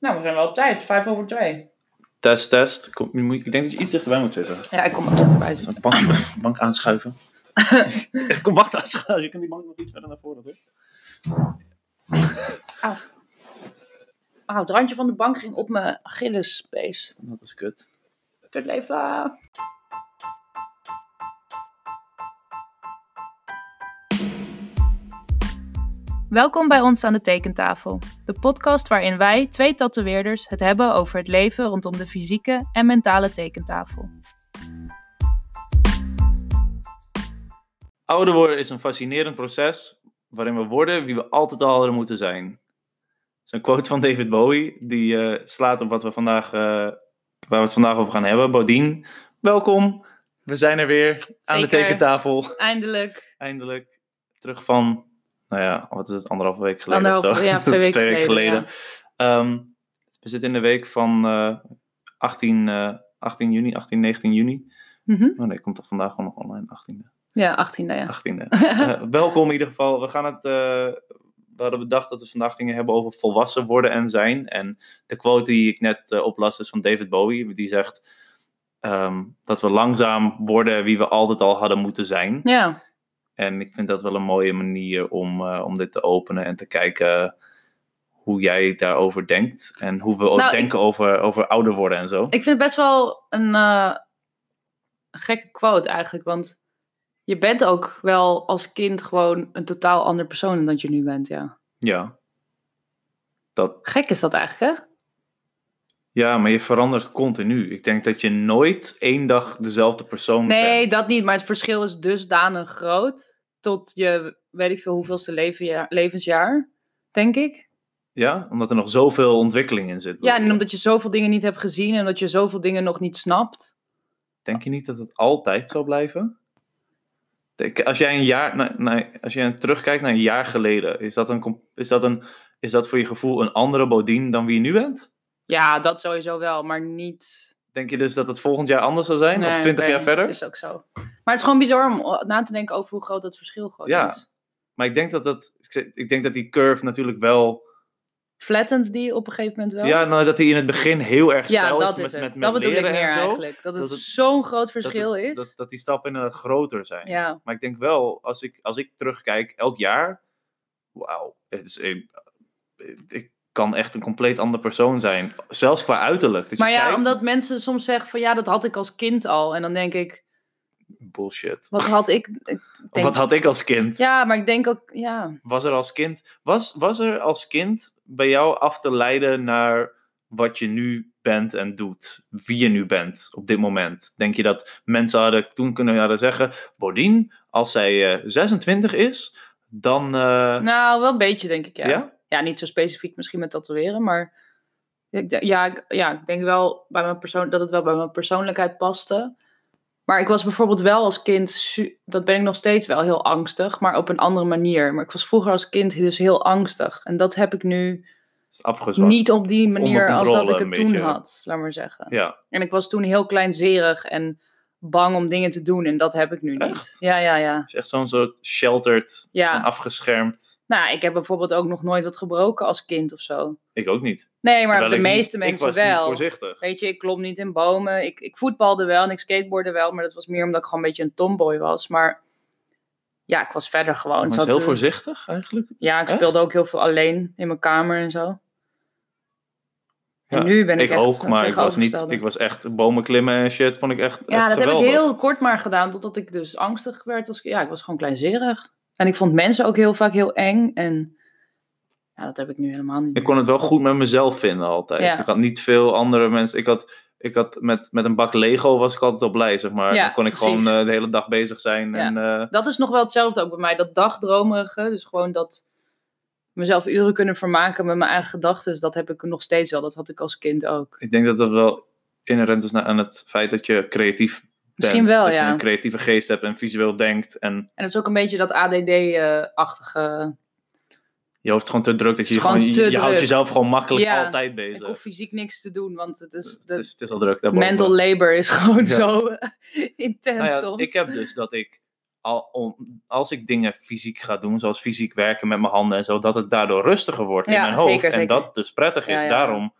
Nou, we zijn wel op tijd. Vijf over twee. Test, test. Kom, je moet- ik denk dat je iets dichterbij moet zitten. Ja, ik kom ook dichterbij zitten. De bank, bank aanschuiven. Kom, wacht, aanschuiven. Je kunt die bank nog iets verder naar voren doen. Oh, het randje van de bank ging op mijn Achillespees. Dat is kut. Kut leven. Welkom bij ons aan de tekentafel, de podcast waarin wij, twee tatoeëerders, het hebben over het leven rondom de fysieke en mentale tekentafel. Ouder worden is een fascinerend proces waarin we worden wie we altijd al hadden moeten zijn. Dat is een quote van David Bowie, die eh, slaat op wat we vandaag, eh, waar we het vandaag over gaan hebben. Bodien, welkom. We zijn er weer aan de tekentafel. Eindelijk. Eindelijk terug van, nou ja, wat is het, anderhalve week geleden of Anderhalve- zo? ja, twee weken weken geleden, Ehm, we zitten in de week van eh 18, eh 18 juni, 18, 19 juni. Mhm. Oh nee, komt toch vandaag gewoon nog online, 18e. Ja, 18e ja. 18e. Eh, welkom in ieder geval. We gaan het. eh, we hadden bedacht dat we vandaag gingen hebben over volwassen worden en zijn. En de quote die ik net eh, oplas is van David Bowie. Die zegt ehm, dat we langzaam worden wie we altijd al hadden moeten zijn. Ja, En ik vind dat wel een mooie manier om, eh, om dit te openen en te kijken hoe jij daarover denkt. En hoe we ook Nou, ik- denken over, over ouder worden en zo. ik vind het best wel een eh, gekke quote eigenlijk, want je bent ook wel als kind gewoon een totaal ander persoon dan dat je nu bent, ja. Ja. Dat, Gek is dat eigenlijk, hè? ja, maar je verandert continu. Ik denk dat je nooit één dag dezelfde persoon Nee, bent. dat niet. Maar het verschil is dusdanig groot. Tot je, weet ik veel, hoeveelste leven, levensjaar, denk ik. Ja, omdat er nog zoveel ontwikkeling in zit. Ja, en omdat je zoveel dingen niet hebt gezien en dat je zoveel dingen nog niet snapt. Denk je niet dat het altijd zal blijven? Als jij een jaar, na- als jij terugkijkt naar een jaar geleden, is dat, een, is, dat een, is dat voor je gevoel een andere Bodien dan wie je nu bent? Ja, dat sowieso wel, maar niet. Denk je dus dat het volgend jaar anders zal zijn? of Nee, twintig oké, jaar verder? Is ook zo. Maar het is gewoon bizar om na te denken over hoe groot dat verschil gewoon Ja. is. Maar ik denk dat, dat, ik denk dat die curve natuurlijk wel... Flattent die op een gegeven moment wel. Ja, nou, dat die in het begin heel erg Ja, stijl dat is is met, met, met dat bedoel ik meer eigenlijk. Dat het, Dat het- zo'n groot Dat verschil het- is. Dat, dat die stappen inderdaad groter zijn. Ja. Maar ik denk wel, als ik, als ik terugkijk, elk jaar, wauw, het is, ik, ik kan echt een compleet ander persoon zijn. Zelfs qua uiterlijk. Dat Maar ja, kijkt- omdat mensen soms zeggen van ja, dat had ik als kind al. En dan denk ik, Bullshit. wat had ik... ik Of denk- wat had ik als kind? Ja, maar ik denk ook, ja. Was er als kind, was, was er als kind bij jou af te leiden naar wat je nu bent en doet? Wie je nu bent op dit moment? Denk je dat mensen hadden toen kunnen hadden zeggen, Bodien, als zij eh, 26 is, dan... eh, Nou, wel een beetje denk ik, ja. ja? Ja, niet zo specifiek misschien met tatoeëren, maar ik, ja, ik, ja, ik denk wel bij mijn persoon, dat het wel bij mijn persoonlijkheid paste. Maar ik was bijvoorbeeld wel als kind, dat ben ik nog steeds wel, heel angstig, maar op een andere manier. Maar ik was vroeger als kind dus heel angstig. En dat heb ik nu niet op die manier als dat ik het toen beetje. had, laat maar zeggen. Ja, En ik was toen heel kleinzerig en bang om dingen te doen en dat heb ik nu niet. Ja, ja, ja. het is echt zo'n soort sheltered, Ja. afgeschermd. Nou, ik heb bijvoorbeeld ook nog nooit wat gebroken als kind of zo. Ik ook niet. Nee, maar Terwijl de ik niet- meeste mensen Ik was niet wel. voorzichtig. Weet je, ik klom niet in bomen. Ik, ik voetbalde wel en ik skateboardde wel. Maar dat was meer omdat ik gewoon een beetje een tomboy was. Maar ja, ik was verder gewoon. Maar het is zat, heel voorzichtig eigenlijk. Ja, ik Echt? speelde ook heel veel alleen in mijn kamer en zo. En Ja, nu ben ik, Ik echt ook, maar ik was, niet, ik was echt bomen klimmen en shit, vond ik echt Ja, echt dat heb geweldig. ik heel kort maar gedaan. Totdat ik dus angstig werd. Als, ja, ik was gewoon kleinzerig. En ik vond mensen ook heel vaak heel eng. En ja, dat heb ik nu helemaal niet Ik meer. kon het wel goed met mezelf vinden altijd. Ja. Ik had niet veel andere mensen. Ik had, ik had met, met een bak Lego was ik altijd al blij, zeg maar. Ja, Dan kon ik precies. gewoon eh, de hele dag bezig zijn. Ja. En, eh, Dat is nog wel hetzelfde ook bij mij. Dat dagdromerige. Dus gewoon dat mezelf uren kunnen vermaken met mijn eigen gedachten. Dat heb ik nog steeds wel. Dat had ik als kind ook. ik denk dat dat wel inherent is aan het feit dat je creatief Misschien bent. wel, dat je ja. een creatieve geest hebt en visueel denkt. En En het is ook een beetje dat ADD-achtige. je hoofd gewoon te druk. Dat je, Het gewoon je, je houdt jezelf gewoon makkelijk Ja, altijd ik bezig. hoef fysiek niks te doen. Want het is, het, de is, het is al druk mental labor is gewoon Ja. zo intens Nou ik heb dus dat ik, al, om, als ik dingen fysiek ga doen, zoals fysiek werken met mijn handen en zo, dat het daardoor rustiger wordt in mijn hoofd. zeker, en zeker. dat dus prettig is. Ja. Daarom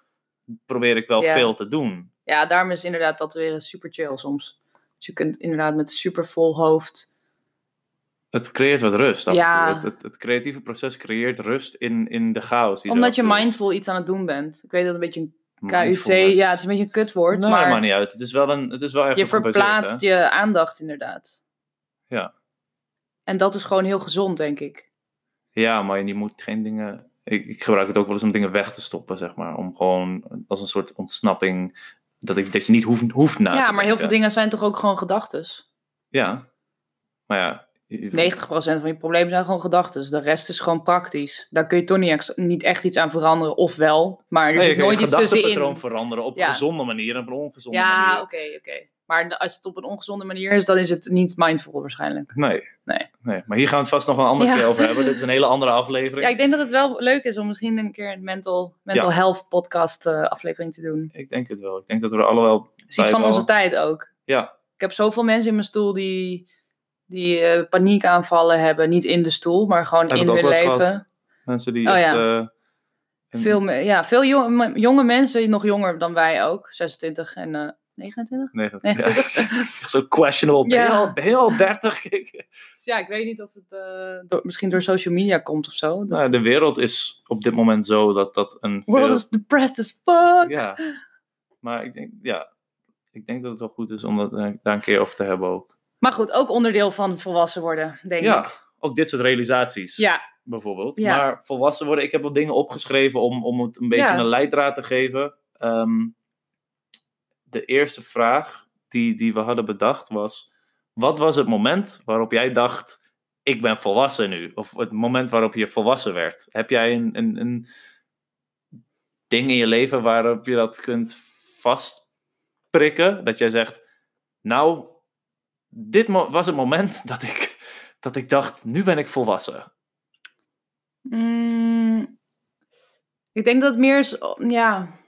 probeer ik wel veel te doen. Ja, daarom is inderdaad tatoeëren super chill soms. Dus je kunt inderdaad met een super vol hoofd. Het creëert wat rust. Ja. Het, het, het creatieve proces creëert rust in, in de chaos. die Omdat je is. mindful iets aan het doen bent. Ik weet dat het een beetje een KUT, ja, het is een beetje een kutwoord, Nee, dat maar maakt niet uit. Het is wel, een, het is wel je op gebaseerd, verplaatst je aandacht inderdaad. Ja. En dat is gewoon heel gezond, denk ik. Ja, maar je moet geen dingen... Ik, ik gebruik het ook wel eens om dingen weg te stoppen, zeg maar. Om gewoon als een soort ontsnapping... Dat, ik, dat je niet hoeft, hoeft na te ja, maar heel veel dingen zijn toch ook gewoon gedachtes. Ja. Maar ja... je- 90% van je problemen zijn gewoon gedachtes. De rest is gewoon praktisch. Daar kun je toch niet, ex- niet echt iets aan veranderen. Of wel, maar er Nee, je zit je nooit iets tussenin. gedachtepatroon veranderen op Ja. een gezonde manier en op een ongezonde Ja, manier. oké, oké. Maar als het op een ongezonde manier is, dan is het niet mindful waarschijnlijk. Nee. Nee. nee. Maar hier gaan we het vast nog een andere Ja. keer over hebben. Dit is een hele andere aflevering. Ja, ik denk dat het wel leuk is om misschien een keer een mental, mental Ja. health podcast eh, aflevering te doen. Ik denk het wel. Ik denk dat we er alle wel... Het is iets van wel. onze tijd ook. Ja. Ik heb zoveel mensen in mijn stoel die, die eh, paniekaanvallen hebben. Niet in de stoel, maar gewoon Heb in hun leven. gehad. Mensen die Oh, echt... ja. eh, in- Veel, ja, veel jonge, jonge mensen, nog jonger dan wij ook. 26 en eh 29. Nee, dat, 29. Ja. Zo questionable. Ben, je Ja. al, ben je al 30? Kijk. Dus ja, ik weet niet of het eh, door, misschien door social media komt of zo. Dat, Nou, de wereld is op dit moment zo dat dat een world veel- is depressed as fuck. Ja. Maar ik denk, ja, ik denk dat het wel goed is om dat, daar een keer over te hebben ook. Maar goed, ook onderdeel van volwassen worden, denk Ja, ik. ook dit soort realisaties. Ja, bijvoorbeeld. Ja. Maar volwassen worden, ik heb wel dingen opgeschreven om, om het een beetje Ja. een leidraad te geven. Ehm, de eerste vraag die, die we hadden bedacht was: wat was het moment waarop jij dacht: ik ben volwassen nu? Of het moment waarop je volwassen werd? Heb jij een, een, een ding in je leven waarop je dat kunt vastprikken? Dat jij zegt: nou, dit was het moment dat ik, dat ik dacht: nu ben ik volwassen. Mm, ik denk dat het meer is, ja.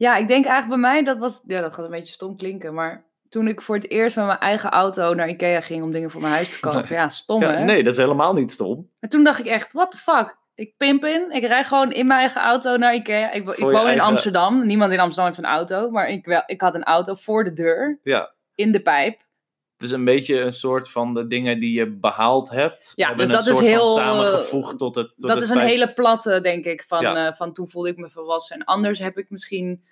Ja, ik denk eigenlijk bij mij, dat was, ja, dat gaat een beetje stom klinken, maar toen ik voor het eerst met mijn eigen auto naar Ikea ging om dingen voor mijn huis te kopen, ja, stom Ja, hè? nee, dat is helemaal niet stom. Maar toen dacht ik echt, what the fuck? Ik pimp in, ik rijd gewoon in mijn eigen auto naar Ikea. Ik, woon in Amsterdam, niemand in Amsterdam heeft een auto, maar ik, wel, ik had een auto voor de deur, Ja. in de pijp. Het is een beetje een soort van de dingen die je behaald hebt. Ja, dus dat is soort heel, samengevoegd tot het. Tot dat het is een feit- hele platte, denk ik, van, Ja. eh, van toen voelde ik me volwassen. En anders heb ik misschien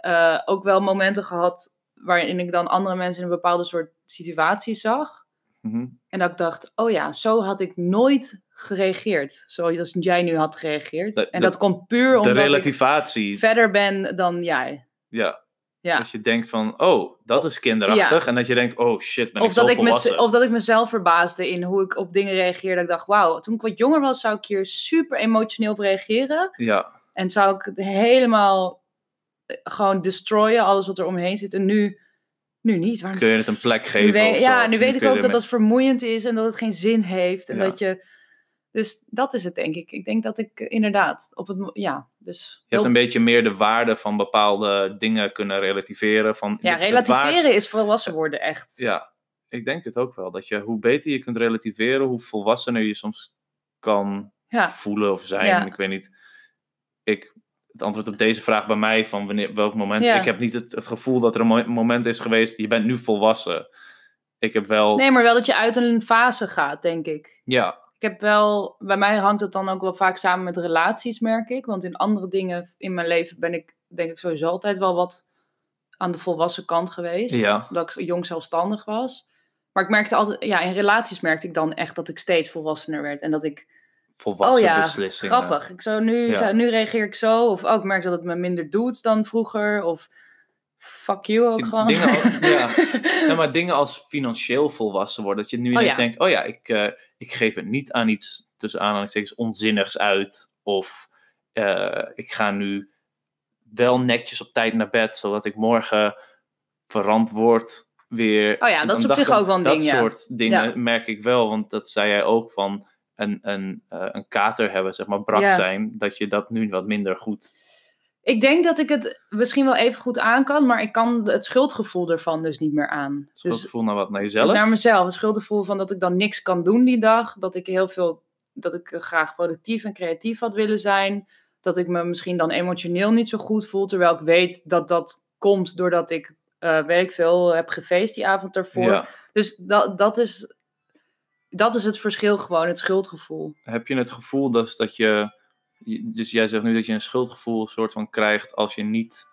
eh, ook wel momenten gehad waarin ik dan andere mensen in een bepaalde soort situatie zag. Mhm. En dat ik dacht, oh ja, zo had ik nooit gereageerd. Zoals jij nu had gereageerd. De- en de- dat komt puur De omdat ik relativatie. verder ben dan jij. Ja. Ja. Dat je denkt van, oh, dat is kinderachtig. En dat je denkt, oh shit, ben Of ik zo dat ik, me, of dat ik mezelf verbaasde in hoe ik op dingen reageerde. Dat ik dacht, wauw, toen ik wat jonger was, zou ik hier super emotioneel op reageren. Ja, En zou ik het helemaal gewoon destroyen, alles wat er omheen zit. En nu, nu niet. Waarom kun je het een plek geven weet, zo, Ja, nu weet ik ook dat dat vermoeiend is en dat het geen zin heeft. En Ja. dat je... Dus dat is het, denk ik. Ik denk dat ik inderdaad op het... Ja, dus... Je hebt een beetje meer de waarde van bepaalde dingen kunnen relativeren. Van, ja, dit is het waard. relativeren is volwassen worden, echt. Ja, ik denk het ook wel. Dat je, hoe beter je kunt relativeren, hoe volwassener je soms kan Ja. voelen of zijn. Ja. Ik weet niet. Ik, het antwoord op deze vraag bij mij, van wanneer, welk moment. Ja. Ik heb niet het, het gevoel dat er een mo- moment is geweest, je bent nu volwassen. Ik heb wel, Nee, maar wel dat je uit een fase gaat, denk ik. ja, Ik heb wel... Bij mij hangt het dan ook wel vaak samen met relaties, merk ik. Want in andere dingen in mijn leven ben ik, denk ik, sowieso altijd wel wat aan de volwassen kant geweest. ja, dat ik jong zelfstandig was. Maar ik merkte altijd, ja, in relaties merkte ik dan echt dat ik steeds volwassener werd. En dat ik, volwassen oh ja, beslissingen. grappig. Ik zou nu, Ja. zou, nu reageer ik zo. Of ook, merk dat het me minder doet dan vroeger. Of fuck you ook gewoon. dingen als- ja. Ja, maar dingen als financieel volwassen worden. Dat je nu Oh, ineens denkt, oh ja, ik, eh, ik geef het niet aan iets tussen aanhalingstekens onzinnigs uit. Of eh, ik ga nu wel netjes op tijd naar bed, zodat ik morgen verantwoord weer... Oh ja, dat is op zich ook wel een dat ding, ja. soort dingen merk ik wel, want dat zei jij ook van een, een, eh, een kater hebben, zeg maar, brak Ja. zijn. Dat je dat nu wat minder goed... Ik denk dat ik het misschien wel even goed aan kan, maar ik kan het schuldgevoel ervan dus niet meer aan. Dus Schuldgevoel naar wat? Naar jezelf? naar mezelf. Het schuldgevoel van dat ik dan niks kan doen die dag. Dat ik heel veel, dat ik graag productief en creatief had willen zijn. dat ik me misschien dan emotioneel niet zo goed voel. Terwijl ik weet dat dat komt doordat ik, eh weet ik veel, heb gefeest die avond daarvoor. Ja. Dus dat, dat, is, dat is het verschil gewoon, het schuldgevoel. Heb je het gevoel dat, dat je, dus jij zegt nu dat je een schuldgevoel soort van krijgt als je niet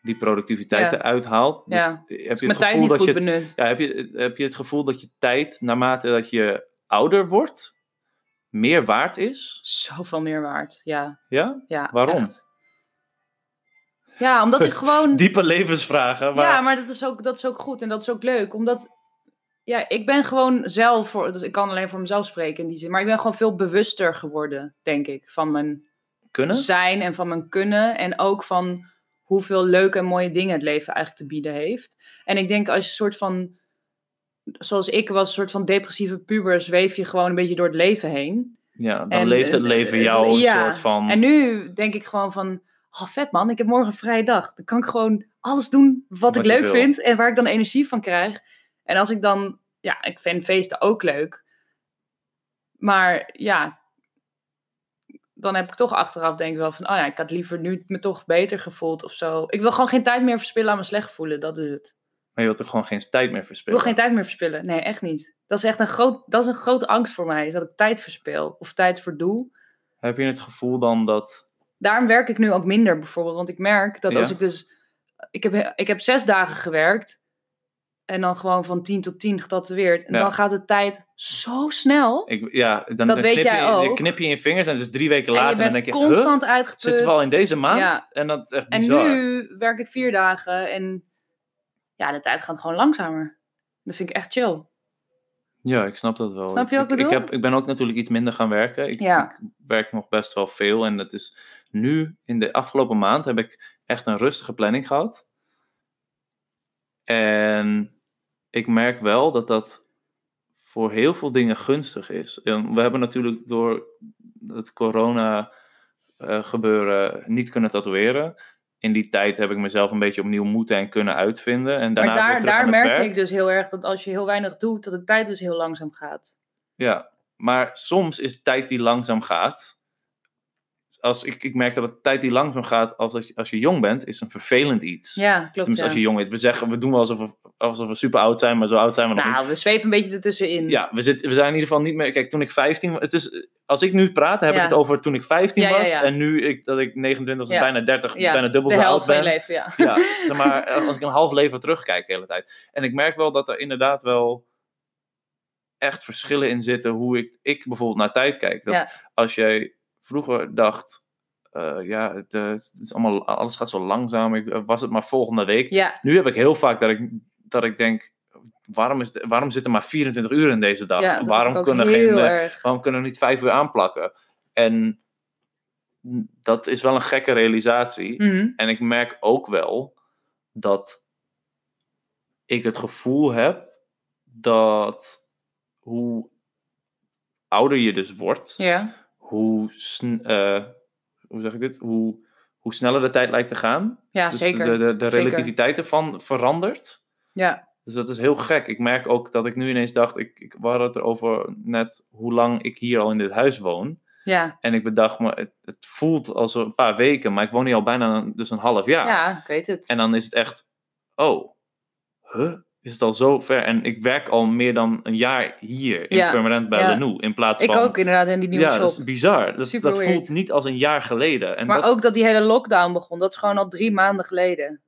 die productiviteit Ja. eruit haalt. Dus Ja. heb je het tijd gevoel niet dat goed je benut. Ja, heb je, heb je het gevoel dat je tijd, naarmate dat je ouder wordt, meer waard is? Zoveel meer waard, ja. Ja? ja Waarom? echt. Ja, omdat ik gewoon... Diepe levensvragen. Maar... Ja, maar dat is, ook, dat is ook goed en dat is ook leuk. Omdat, ja, ik ben gewoon zelf, voor, dus ik kan alleen voor mezelf spreken in die zin. Maar ik ben gewoon veel bewuster geworden, denk ik, van mijn Kunnen? zijn en van mijn kunnen. En ook van hoeveel leuke en mooie dingen het leven eigenlijk te bieden heeft. En ik denk als je een soort van, zoals ik was, een soort van depressieve puber, zweef je gewoon een beetje door het leven heen. Ja, dan En, leeft het eh, leven eh, jou een ja. soort van... En nu denk ik gewoon van, oh vet man, ik heb morgen een vrije dag. Dan kan ik gewoon alles doen wat, Wat ik leuk wil. vind en waar ik dan energie van krijg. En als ik dan, ja, ik vind feesten ook leuk. Maar ja, dan heb ik toch achteraf denk ik wel van, oh ja, ik had liever nu me toch beter gevoeld of zo. Ik wil gewoon geen tijd meer verspillen aan mijn slecht voelen, dat is het. Maar je wilt er gewoon geen tijd meer Ik verspillen. wil geen tijd meer verspillen, nee, echt niet. Dat is echt een, groot, dat is een grote angst voor mij, is dat ik tijd verspil of tijd verdoe. Heb je het gevoel dan dat... daarom werk ik nu ook minder bijvoorbeeld. Want ik merk dat Ja. als ik dus. Ik heb, ik heb zes dagen gewerkt. En dan gewoon van tien tot tien getatoeëerd. En Ja. dan gaat de tijd zo snel. Ik, ja, dan, Dat dan weet jij je, dan ook. knip je in je vingers en dus drie weken En later je dan denk je... constant Huh? uitgeput. Zitten we al in deze maand? Ja. En dat is echt en bizar. nu werk ik vier dagen. En ja, de tijd gaat gewoon langzamer. Dat vind ik echt chill. Ja, ik snap dat wel. Snap je wat ik ik, bedoel? heb, ik ben ook natuurlijk iets minder gaan werken. Ik, Ja. ik werk nog best wel veel. En dat is nu, in de afgelopen maand, heb ik echt een rustige planning gehad. En ik merk wel dat dat voor heel veel dingen gunstig is. En we hebben natuurlijk door het corona eh, gebeuren niet kunnen tatoeëren. In die tijd heb ik mezelf een beetje opnieuw moeten en kunnen uitvinden. En daarna maar daar, daar merkte ik dus heel erg dat als je heel weinig doet, dat de tijd dus heel langzaam gaat. Ja, maar soms is tijd die langzaam gaat. Als ik, ik merk dat het tijd die langzaam gaat als, als, je, als je jong bent, is een vervelend iets. Ja, klopt. Tenminste, Ja. als je jong bent. We zeggen, we doen wel alsof we, alsof we super oud zijn, maar zo oud zijn we nog niet. Nou, we zweven een beetje ertussenin. Ja, we, zitten, we zijn in ieder geval niet meer. Kijk, toen ik 15 was. Het is, als ik nu praat, heb Ja. ik het over toen ik 15 Ja, ja, was. En nu ik, dat ik 29, dus Ja. bijna 30, Ja, bijna dubbel de zo oud helft van ben. je leven, ja. Ja, zeg maar, als ik een half leven terugkijk de hele tijd. En ik merk wel dat er inderdaad wel echt verschillen in zitten hoe ik, ik bijvoorbeeld naar tijd kijk. Dat. Als jij vroeger dacht, eh, ja, het, eh, het is allemaal, alles gaat zo langzaam, ik, eh, was het maar volgende week. Ja, Nu heb ik heel vaak dat ik, dat ik denk, waarom, is de- waarom zitten maar 24 uur in deze dag? ja waarom, kunnen geen, erg. waarom kunnen we niet vijf uur aanplakken? En dat is wel een gekke realisatie. Mhm. En ik merk ook wel dat ik het gevoel heb dat hoe ouder je dus wordt, Ja, hoe, eh, hoe zeg ik dit? Hoe, hoe sneller de tijd lijkt te gaan. ja dus zeker. de, de, de Zeker. relativiteit ervan verandert. Ja, Dus dat is heel gek. Ik merk ook dat ik nu ineens dacht, ik, ik we hadden het erover net hoe lang ik hier al in dit huis woon. ja, En ik bedacht me, het, het voelt als een paar weken, maar ik woon hier al bijna een- dus een half jaar. ja, ik weet het. En dan is het echt, oh, huh? Is het al zo ver? En ik werk al meer dan een jaar hier in Ja, permanent bij ja. Lenoe. In plaats ik van... ook inderdaad in die nieuwe Ja, shop. dat is bizar. Dat, dat voelt niet als een jaar geleden. En maar dat, ook dat die hele lockdown begon, dat is gewoon al drie maanden geleden.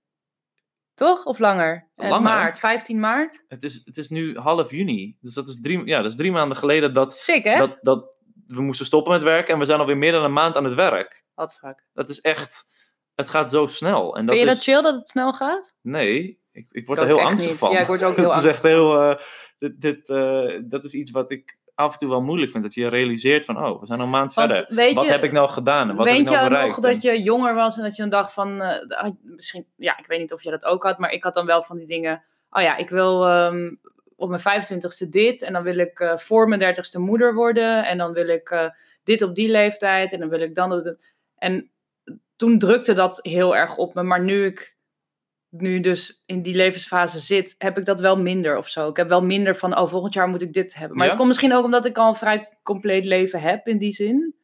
Toch? Of langer? Eh, Langer? maart, 15 maart? het, is, het is nu half juni. Dus dat is drie, ja, dat is drie maanden geleden dat, Sick, hè? dat, dat we moesten stoppen met werken. En we zijn alweer meer dan een maand aan het werk. Fuck. Dat is echt... Het gaat zo snel. En dat Vind je is, dat chill dat het snel gaat? Nee, ik, ik word er heel angstig niet. van. Ja, ik word ook heel Het is echt heel... eh, dit, dit, eh, dat is iets wat ik af en toe wel moeilijk vind. Dat je realiseert van, oh, we zijn al een maand Want verder. weet wat je, heb ik nou gedaan? Wat weet heb ik nou je bereikt? nog dat je jonger was en dat je een dag van, eh, misschien, ja, ik weet niet of je dat ook had, maar ik had dan wel van die dingen, oh ja, ik wil ehm, op mijn 25ste dit en dan wil ik eh, voor mijn 30ste moeder worden en dan wil ik dit op die leeftijd en dan wil ik dan dat. En toen drukte dat heel erg op me, maar nu ik nu dus in die levensfase zit, heb ik dat wel minder of zo. Ik heb wel minder van, oh, volgend jaar moet ik dit hebben. Maar Ja? het komt misschien ook omdat ik al een vrij compleet leven heb in die zin.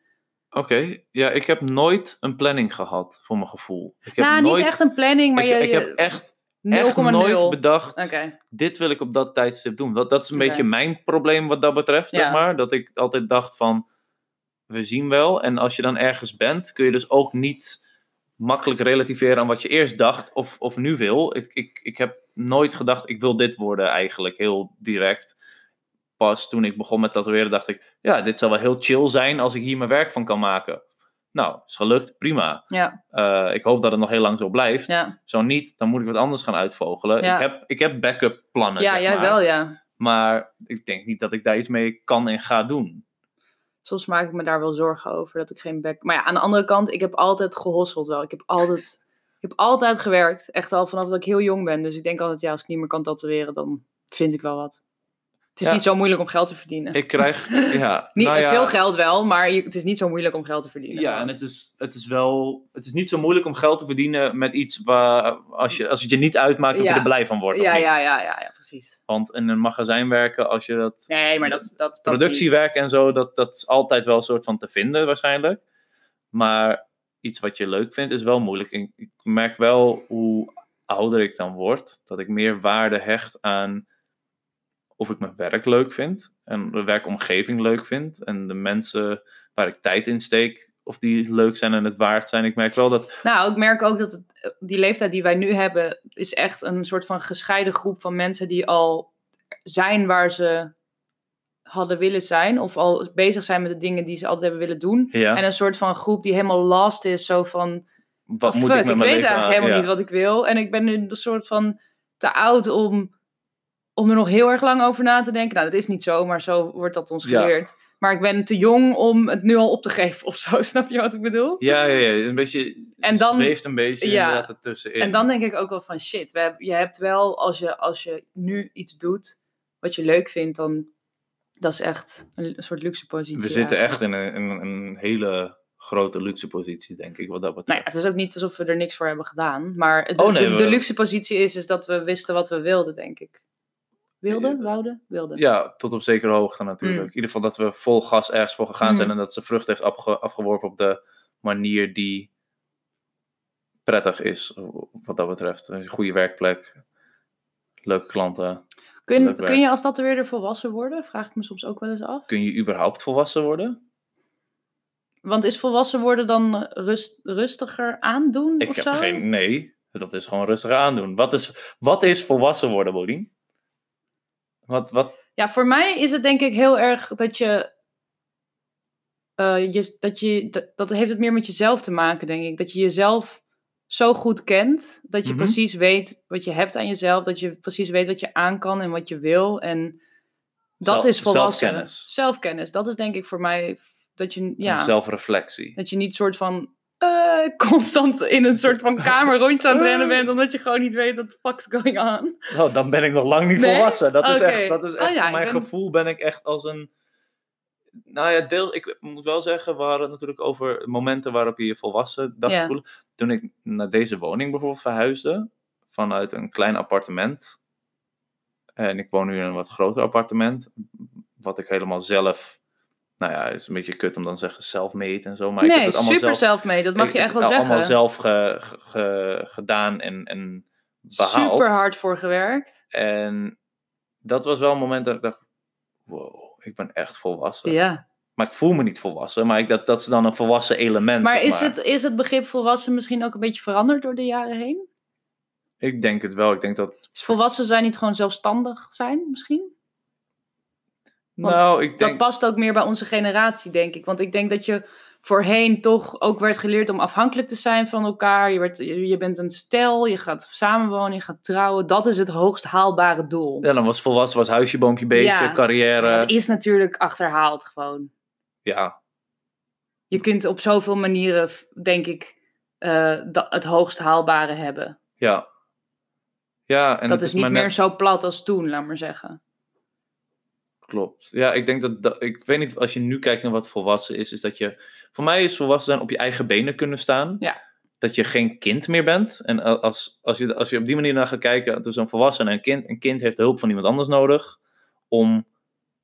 Oké, ja, ik heb nooit een planning gehad, voor mijn gevoel. Ik heb nou, nooit, niet echt een planning, maar ik, je, ik je heb echt, echt nooit 0,0. bedacht, dit wil ik op dat tijdstip doen. Dat, dat is een beetje mijn probleem wat dat betreft, Ja. zeg maar. Dat ik altijd dacht van, we zien wel. En als je dan ergens bent, kun je dus ook niet makkelijk relativeren aan wat je eerst dacht of, of nu wil. Ik, ik, ik heb nooit gedacht, ik wil dit worden eigenlijk, heel direct. Pas toen ik begon met tatoeëren dacht ik, ja, dit zal wel heel chill zijn als ik hier mijn werk van kan maken. Nou, is gelukt, prima. ja, Eh, ik hoop dat het nog heel lang zo blijft. ja. Zo niet, dan moet ik wat anders gaan uitvogelen. Ja. Ik, heb, ik heb backup plannen, Ja, zeg jij maar. wel, ja. Maar ik denk niet dat ik daar iets mee kan en ga doen. Soms maak ik me daar wel zorgen over dat ik geen back. Maar ja, aan de andere kant, ik heb altijd gehosseld wel. Ik heb altijd, ik heb altijd gewerkt. Echt al vanaf dat ik heel jong ben. Dus ik denk altijd, ja, als ik niet meer kan tatoeëren, dan vind ik wel wat. Het is Ja. niet zo moeilijk om geld te verdienen. Ik krijg, ja, niet nou ja, veel geld wel, maar je- het is niet zo moeilijk om geld te verdienen. Ja, en het is, het is wel, het is niet zo moeilijk om geld te verdienen met iets waar, als, je, als het je niet uitmaakt of je er blij van wordt of ja, niet. ja, ja, ja, ja, precies. Want in een magazijn werken, als je dat Nee, maar dat, dat, dat productiewerk en zo, dat, dat is altijd wel een soort van te vinden waarschijnlijk. Maar iets wat je leuk vindt is wel moeilijk. Ik merk wel hoe ouder ik dan word, dat ik meer waarde hecht aan of ik mijn werk leuk vind en de werkomgeving leuk vind en de mensen waar ik tijd in steek, of die leuk zijn en het waard zijn. Ik merk wel dat, Nou, ik merk ook dat het, die leeftijd die wij nu hebben, is echt een soort van gescheiden groep van mensen die al zijn waar ze hadden willen zijn. Of al bezig zijn met de dingen die ze altijd hebben willen doen. ja, En een soort van groep die helemaal last is. Zo van, wat oh, moet fuck, ik met ik mijn weet leven eigenlijk aan? helemaal Ja. niet wat ik wil. En ik ben nu een soort van te oud om, om er nog heel erg lang over na te denken. Nou, dat is niet zo, maar zo wordt dat ons Ja. geleerd. Maar ik ben te jong om het nu al op te geven of zo. Snap je wat ik bedoel? Ja, ja, ja, een beetje, En dan- zweeft een beetje ja. inderdaad ertussenin. En dan denk ik ook wel van shit. We hebben, je hebt wel, als je, als je nu iets doet wat je leuk vindt, dan dat is echt een, soort luxe positie. We zitten eigenlijk. echt in een, in een hele grote luxe positie, denk ik, wat dat Nou betreft. ja, het is ook niet alsof we er niks voor hebben gedaan. Maar het- Oh, nee, de, de luxe positie is, is dat we wisten wat we wilden, denk ik. Wilden? Ja. Wouden? Wilden. Ja, tot op zekere hoogte natuurlijk. Mm. In ieder geval dat we vol gas ergens voor gegaan zijn Mm. en dat ze vrucht heeft afge- afgeworpen op de manier die prettig is, wat dat betreft. Een goede werkplek, leuke klanten. Kun, kun je als tatoeëerder volwassen worden? Vraag ik me soms ook wel eens af. Kun je überhaupt volwassen worden? Want is volwassen worden dan rust, rustiger aandoen Ik of heb zo? geen... Nee, dat is gewoon rustig aandoen. Wat is, wat is volwassen worden, Bodien? Wat, wat, Ja, voor mij is het denk ik heel erg dat je. eh, je, dat, je dat, dat heeft het meer met jezelf te maken, denk ik. Dat je jezelf zo goed kent. Dat je Mhm. precies weet wat je hebt aan jezelf. Dat je precies weet wat je aan kan en wat je wil. En dat Zelf- is volwassen. zelfkennis. Zelfkennis. Dat is denk ik voor mij dat je, ja, zelfreflectie. dat je niet soort van. Eh, constant in een soort van kamer rondje aan het rennen bent, omdat je gewoon niet weet wat the fuck's going on. Nou, dan ben ik nog lang niet Nee? volwassen. Dat is echt, dat is Oh echt ja, voor ik mijn ben- gevoel ben ik echt als een... Nou ja, deel, ik moet wel zeggen, we hadden het natuurlijk over momenten waarop je je volwassen dacht te voelen. Toen ik naar deze woning bijvoorbeeld verhuisde, vanuit een klein appartement. En ik woon nu in een wat groter appartement, wat ik helemaal zelf... Nou ja, het is een beetje kut om dan te zeggen self-made en zo, maar ik heb nee, het allemaal super zelf... zelf mee. Dat mag ik je heb echt wel het zeggen. allemaal zelf ge- ge- ge- gedaan en, en behaald. Super hard voor gewerkt. En dat was wel een moment dat ik dacht, wow, ik ben echt volwassen. Ja. Maar ik voel me niet volwassen, maar ik, dat, dat is dan een volwassen element. Maar zeg is het, is het begrip volwassen misschien ook een beetje veranderd door de jaren heen? Ik denk het wel. Ik denk dat, Is volwassen zijn niet gewoon zelfstandig zijn misschien? Want nou, ik Dat denk, past ook meer bij onze generatie, denk ik. Want ik denk dat je voorheen toch ook werd geleerd om afhankelijk te zijn van elkaar. Je, werd, je, je bent een stel, je gaat samenwonen, je gaat trouwen. Dat is het hoogst haalbare doel. ja, dan was volwassen, was huisje, boompje, beestje, Ja. carrière. Dat is natuurlijk achterhaald gewoon. Ja, Je kunt op zoveel manieren, denk ik, eh, het hoogst haalbare hebben. ja. Ja, en dat is niet meer net- zo plat als toen, laat maar zeggen. Klopt. Ja, ik denk dat, dat, ik weet niet, als je nu kijkt naar wat volwassen is, is dat je, voor mij is volwassen zijn op je eigen benen kunnen staan. Ja. Dat je geen kind meer bent. En als, als, je, als je op die manier naar gaat kijken, tussen een volwassene en een kind, een kind heeft de hulp van iemand anders nodig om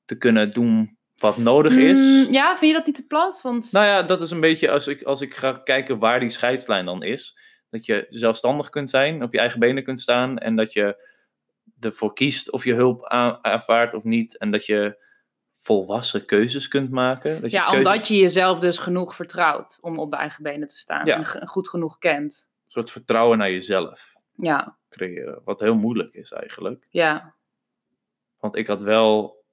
te kunnen doen wat nodig is. Mm, ja, vind je dat niet te plat? Want Nou ja, dat is een beetje als ik, als ik ga kijken waar die scheidslijn dan is. Dat je zelfstandig kunt zijn, op je eigen benen kunt staan. En dat je ervoor kiest of je hulp aan- aanvaardt of niet. En dat je volwassen keuzes kunt maken. Dat je ja, keuzes- omdat je jezelf dus genoeg vertrouwt om op de eigen benen te staan. Ja. En goed genoeg kent. Een soort vertrouwen naar jezelf Ja, creëren. Wat heel moeilijk is eigenlijk. ja, Want ik had wel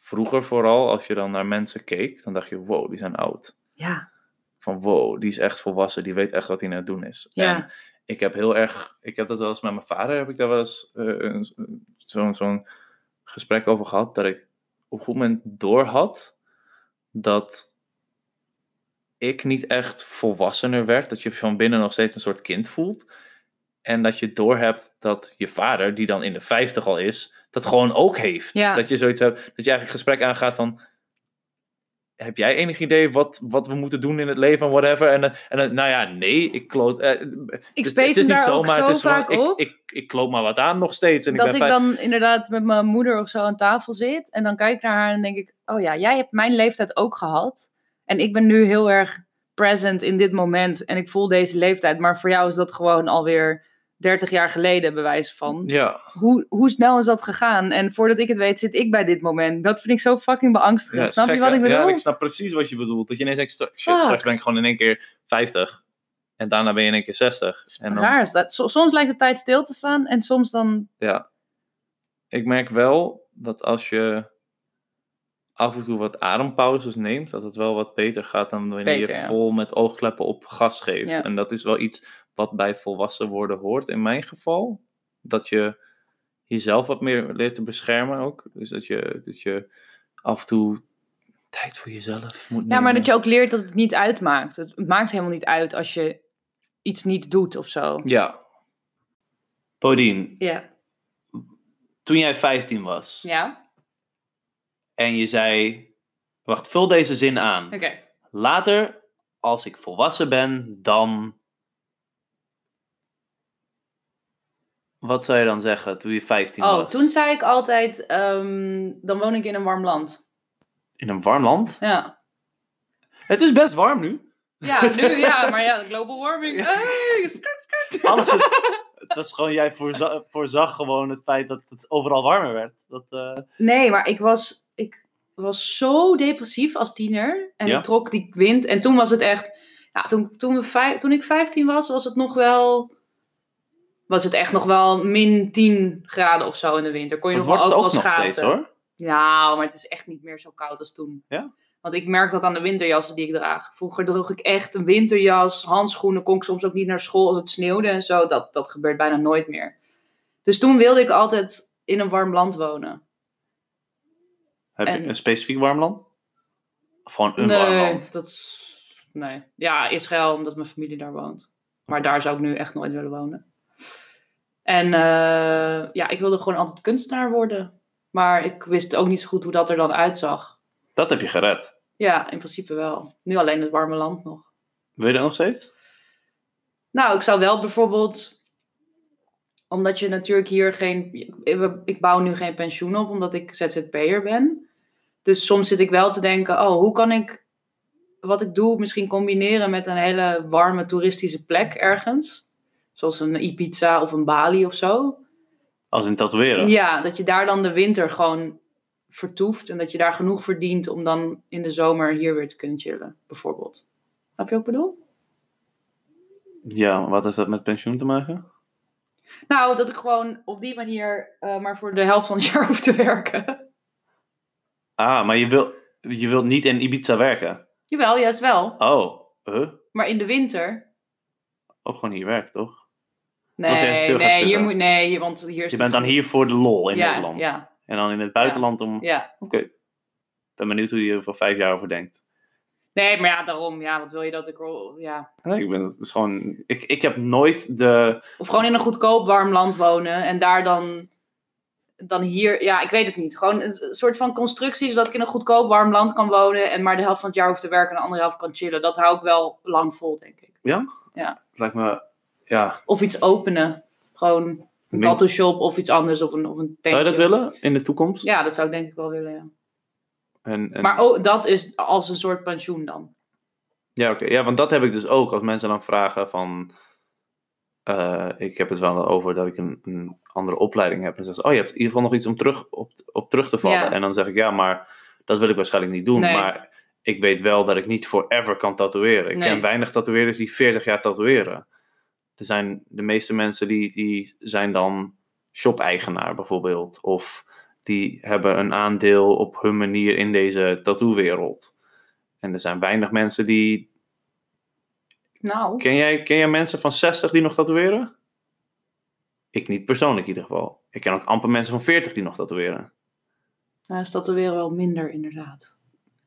vroeger vooral, als je dan naar mensen keek, dan dacht je, wow, die zijn oud. ja, Van wow, die is echt volwassen, die weet echt wat hij aan het doen is. Ja. En ik heb heel erg, ik heb dat wel eens met mijn vader, heb ik daar wel eens eh, zo'n zo'n gesprek over gehad, dat ik op een goed moment door had dat ik niet echt volwassener werd, dat je van binnen nog steeds een soort kind voelt. En dat je doorhebt dat je vader, die dan in de 50 al is, dat gewoon ook heeft. Ja. Dat je zoiets hebt, dat je eigenlijk gesprek aangaat van. Heb jij enig idee wat, wat we moeten doen in het leven en whatever? En, dan- en dan, nou ja, nee, ik kloot. eh, Ik dus het is niet daar zo, ook maar zo het is vaak gewoon, op. ik, ik, ik kloot maar wat aan nog steeds. En ik dat ben ik vijf- dan inderdaad met mijn moeder of zo aan tafel zit. En dan kijk ik naar haar en denk ik, oh ja, jij hebt mijn leeftijd ook gehad. En ik ben nu heel erg present in dit moment. En ik voel deze leeftijd. Maar voor jou is dat gewoon alweer 30 jaar geleden, bewijs van. Ja, Hoe, hoe snel is dat gegaan? En voordat ik het weet, zit ik bij dit moment. Dat vind ik zo fucking beangstigend. ja, Snap je wat hè? ik bedoel? Ja, ik snap precies wat je bedoelt. Dat je ineens denkt, st- shit, straks ben ik gewoon in één keer 50. En daarna ben je in één keer 60. En dan, Raar is dat. So- soms lijkt de tijd stil te staan en soms dan... ja. Ik merk wel dat als je af en toe wat adempauzes neemt, dat het wel wat beter gaat dan wanneer Beter, je ja. vol met oogkleppen op gas geeft. Ja. En dat is wel iets wat bij volwassen worden hoort in mijn geval. Dat je jezelf wat meer leert te beschermen ook. Dus dat je, dat je af en toe tijd voor jezelf moet nemen. Ja, maar dat je ook leert dat het niet uitmaakt. Het maakt helemaal niet uit als je iets niet doet of zo. Ja. Podien, Ja. toen jij 15 was Ja? en je zei... Wacht, vul deze zin aan. Oké. Later, als ik volwassen ben, dan... Wat zou je dan zeggen toen je 15 Oh, was? toen zei ik altijd, ehm, dan woon ik in een warm land. In een warm land? Ja. Het is best warm nu. Ja, nu ja, maar ja, global warming. Ja. Hey. Alles, het was gewoon, jij voorza- voorzag gewoon het feit dat het overal warmer werd. Dat, eh, Nee, maar ik was, ik was zo depressief als tiener. En Ja? ik trok die wind. En toen was het echt... Ja, toen, toen, we vijf, toen ik 15 was, was het nog wel... Was het echt nog wel min 10 graden of zo in de winter. Kon je dat nog wel overal nog schaatsen. steeds hoor. Ja, maar het is echt niet meer zo koud als toen. Ja? Want ik merk dat aan de winterjassen die ik draag. Vroeger droeg ik echt een winterjas, handschoenen, kon ik soms ook niet naar school als het sneeuwde en zo. Dat, dat gebeurt bijna nooit meer. Dus toen wilde ik altijd in een warm land wonen. Heb En- je een specifiek warm land? Of gewoon een nee, warm land? dat. Nee. Ja, Israël, omdat mijn familie daar woont. Maar daar zou ik nu echt nooit willen wonen. En eh, ja, ik wilde gewoon altijd kunstenaar worden. Maar ik wist ook niet zo goed hoe dat er dan uitzag. Dat heb je gered. Ja, in principe wel. Nu alleen het warme land nog. Wil je dat nog steeds? Nou, ik zou wel bijvoorbeeld, omdat je natuurlijk hier geen, ik- ik bouw nu geen pensioen op, omdat ik ZZP'er ben. Dus soms zit ik wel te denken, oh, hoe kan ik wat ik doe misschien combineren met een hele warme toeristische plek ergens? Zoals een Ibiza of een Bali of zo. Als in tatoeëren? Ja, dat je daar dan de winter gewoon vertoeft en dat je daar genoeg verdient om dan in de zomer hier weer te kunnen chillen, bijvoorbeeld. Snap je ik bedoel? Ja, wat heeft dat met pensioen te maken? Nou, dat ik gewoon op die manier eh, maar voor de helft van het jaar hoef te werken. Ah, maar je, wil, je wilt niet in Ibiza werken? Jawel, juist wel. Oh, huh? Maar in de winter. Ook gewoon hier werken, toch? Nee, nee, hier moet, nee, hier- want hier is Je bent dan hier voor de lol in ja, Nederland. Ja, En dan in het buitenland om... ja. Oké. Ik ben benieuwd hoe je er voor vijf jaar over denkt. Nee, maar ja, daarom. Ja, wat wil je dat ik... Ja. Nee, ik ben het is gewoon... Ik, ik heb nooit de... Of gewoon in een goedkoop warm land wonen. En daar dan... Dan hier... Ja, ik weet het niet. Gewoon een soort van constructie, zodat ik in een goedkoop warm land kan wonen. En maar de helft van het jaar hoef te werken en de andere helft kan chillen. Dat hou ik wel lang vol, denk ik. Het lijkt me... Ja. Of iets openen. Gewoon een tattoo shop of iets anders. Of een, of een Zou je dat willen in de toekomst? Ja, dat zou ik denk ik wel willen, ja. En, en, Maar oh, dat is als een soort pensioen dan. Ja, oké. Ja, want dat heb ik dus ook. Als mensen dan vragen van... eh, ik heb het wel over dat ik een, een andere opleiding heb. En dan zeggen ze, oh, je hebt in ieder geval nog iets om terug, op, op terug te vallen. Ja. En dan zeg ik, ja, maar dat wil ik waarschijnlijk niet doen. Nee. Maar ik weet wel dat ik niet forever kan tatoeëren. Ik Nee. ken weinig tatoeëerders die 40 jaar tatoeëren. Er zijn de meeste mensen die, die zijn dan shop-eigenaar bijvoorbeeld. Of die hebben een aandeel op hun manier in deze tattoo-wereld. En er zijn weinig mensen die Nou, Ken jij, ken jij mensen van 60 die nog tatoeëren? Ik niet persoonlijk in ieder geval. Ik ken ook amper mensen van 40 die nog tatoeëren. nou is dat er weer wel minder inderdaad.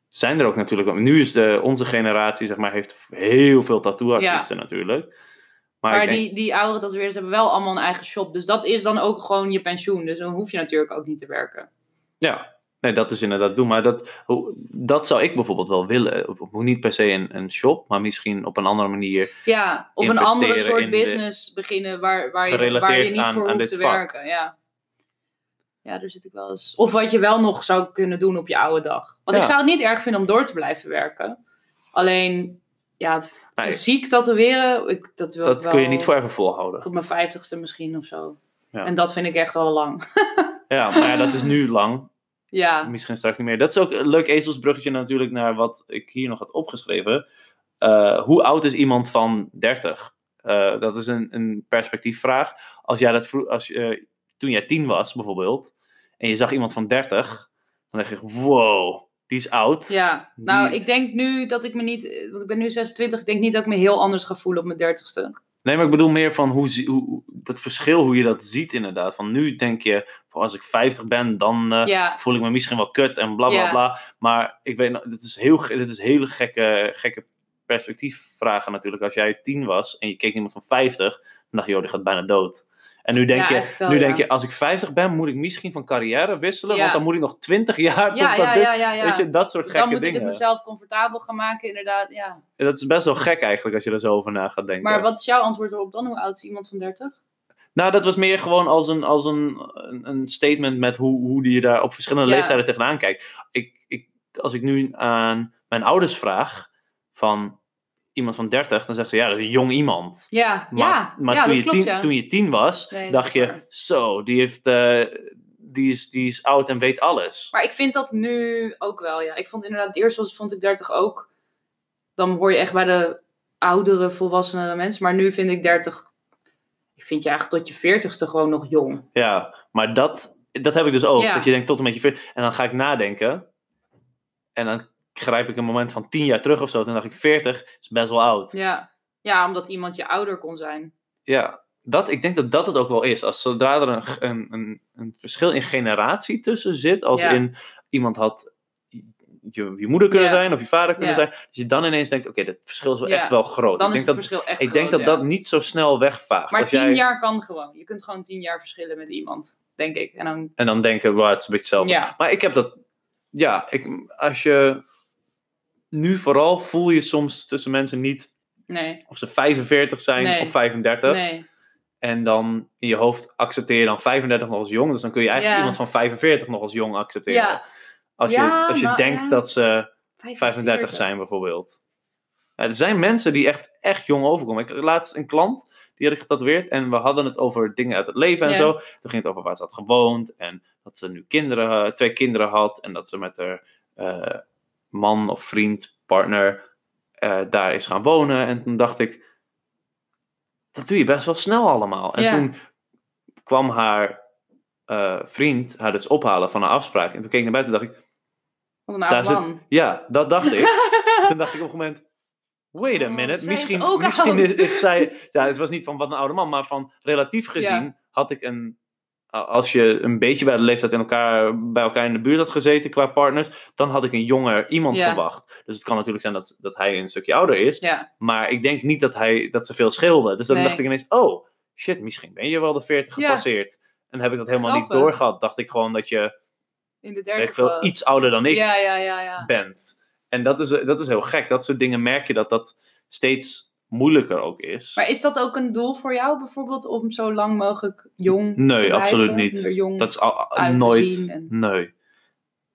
Zijn er ook natuurlijk. Nu is de, onze generatie, zeg maar, heeft heel veel tattooartiesten natuurlijk. Maar, Maar, denk- die, die oudere tatoeëerders hebben wel allemaal een eigen shop. Dus dat is dan ook gewoon je pensioen. Dus dan hoef je natuurlijk ook niet te werken. ja, nee, dat is inderdaad doen. Maar dat, hoe- dat zou ik bijvoorbeeld wel willen. Op- Niet per se een, een shop, maar misschien op een andere manier. Ja, of een andere soort de- business beginnen waar, waar, je, waar je niet aan- voor aan hoeft dit te vak. werken. Ja. ja, daar zit ik wel eens. Of wat je wel nog zou kunnen doen op je oude dag. Want Ja. ik zou het niet erg vinden om door te blijven werken. Alleen, ja, Nee. ziek tatoeëren, ik, dat wil Dat kun je wel niet forever volhouden. Tot mijn vijftigste misschien of zo. Ja. En dat vind ik echt al lang. Ja, maar ja, dat is nu lang. ja, Misschien straks niet meer. Dat is ook een leuk ezelsbruggetje natuurlijk naar wat ik hier nog had opgeschreven. Eh, hoe oud is iemand van 30? Eh, dat is een, een perspectiefvraag. Als jij dat vroeg, als je, eh, toen jij 10 was bijvoorbeeld, en je zag iemand van 30, dan dacht je, wow, die is oud. ja. nou, Die- ik denk nu dat ik me niet, want ik ben nu 26, ik denk niet dat ik me heel anders ga voelen op mijn dertigste. Nee, maar ik bedoel meer van hoe, hoe, dat verschil, hoe je dat ziet inderdaad. Van nu denk je, van als ik 50 ben, dan eh, Ja, voel ik me misschien wel kut en bla bla Ja. bla. Maar ik weet, dit is heel, dit is hele gekke, gekke perspectiefvragen natuurlijk. Als jij 10 was en je keek iemand van 50, dan dacht je, joh, die gaat bijna dood. En nu denk Ja, je, wel, nu ja. denk je, als ik 50 ben, moet ik misschien van carrière wisselen, Ja. want dan moet ik nog 20 jaar ja, totdat ja, dit. Weet je, dat soort gekke Dan moet ik dingen. het mezelf comfortabel gaan maken, inderdaad. Ja. En Dat is best wel gek eigenlijk als je er zo over na gaat denken. Maar wat is jouw antwoord erop dan? Hoe oud is iemand van 30? Nou, dat was meer gewoon als een, als een, een, statement met hoe, hoe je daar op verschillende leeftijden tegenaan kijkt. Ik, ik, als ik nu aan mijn ouders vraag van iemand van 30, dan zeggen ze ja, dat is een jong iemand. Ja, Maar, ja, maar ja toen, dat je klopt, tien, ja. toen je tien was, Nee, dacht je, waar. zo, die, heeft, eh, die, is, die is oud en weet alles. Maar ik vind dat nu ook wel, ja. Ik vond inderdaad, eerst was, vond ik 30 ook. Dan hoor je echt bij de oudere, volwassenere mensen. Maar nu vind ik 30, ik vind je eigenlijk tot je 40ste gewoon nog jong. Ja, maar dat, dat heb ik dus ook. Dat je denkt tot een beetje ver. En dan ga ik nadenken. En dan grijp ik een moment van tien jaar terug of zo. Toen dacht ik 40 is best wel oud. Ja. ja, omdat iemand je ouder kon zijn. Ja, dat, ik denk dat dat het ook wel is. Als zodra er een, een, een, een verschil in generatie tussen zit, als Ja. in iemand had je, je moeder kunnen Ja. zijn of je vader kunnen Ja. zijn, dat je dan ineens denkt, oké, dat verschil is wel echt wel groot. Dan ik is denk het dat, verschil echt ik denk dat dat niet zo snel wegvaagt. Maar Als 10 jij- jaar kan gewoon. Je kunt gewoon 10 jaar verschillen met iemand, denk ik. En dan, En dan denken, wow, het is een beetje hetzelfde. ja. Maar ik heb dat, ja, ik, als je nu vooral voel je soms tussen mensen niet Nee, of ze 45 zijn Nee. of 35. nee. En dan in je hoofd accepteer je dan 35 nog als jong. Dus dan kun je eigenlijk Ja. iemand van 45 nog als jong accepteren. Ja, Als je, Ja, als je nou, denkt dat ze 35 zijn bijvoorbeeld. Er zijn mensen die echt, echt jong overkomen. Ik had laatst een klant, die had ik getatoeëerd. En we hadden het over dingen uit het leven en zo. Toen ging het over waar ze had gewoond. En dat ze nu kinderen, eh, twee kinderen had. En dat ze met haar eh, man of vriend, partner, eh, daar is gaan wonen. En toen dacht ik, dat doe je best wel snel allemaal. En Ja. toen kwam haar eh, vriend haar dus ophalen van een afspraak. En toen keek ik naar buiten en dacht ik, Wat een Daar zit- ja, dat dacht ik. toen dacht ik op een moment, wait a Oh, minute, misschien, misschien is, is zij, ja, het was niet van wat een oude man, maar van relatief gezien had ik een, als je een beetje bij de leeftijd in elkaar, bij elkaar in de buurt had gezeten qua partners, dan had ik een jonger iemand Ja. verwacht. Dus het kan natuurlijk zijn dat, dat hij een stukje ouder is, Ja, maar ik denk niet dat, hij, dat ze veel scheelden. Dus dan Nee. dacht ik ineens, oh, shit, misschien ben je wel de 40 Ja. gepasseerd. En heb ik dat helemaal niet doorgehad. Dacht ik gewoon dat je, in de weet derde ik veel, iets ouder dan ik Ja, ja, ja, ja. bent. En dat is, dat is heel gek. Dat soort dingen merk je dat dat steeds moeilijker ook is. Maar is dat ook een doel voor jou bijvoorbeeld om zo lang mogelijk jong te Nee, blijven? absoluut niet. Dat is al, te nooit. en- Nee.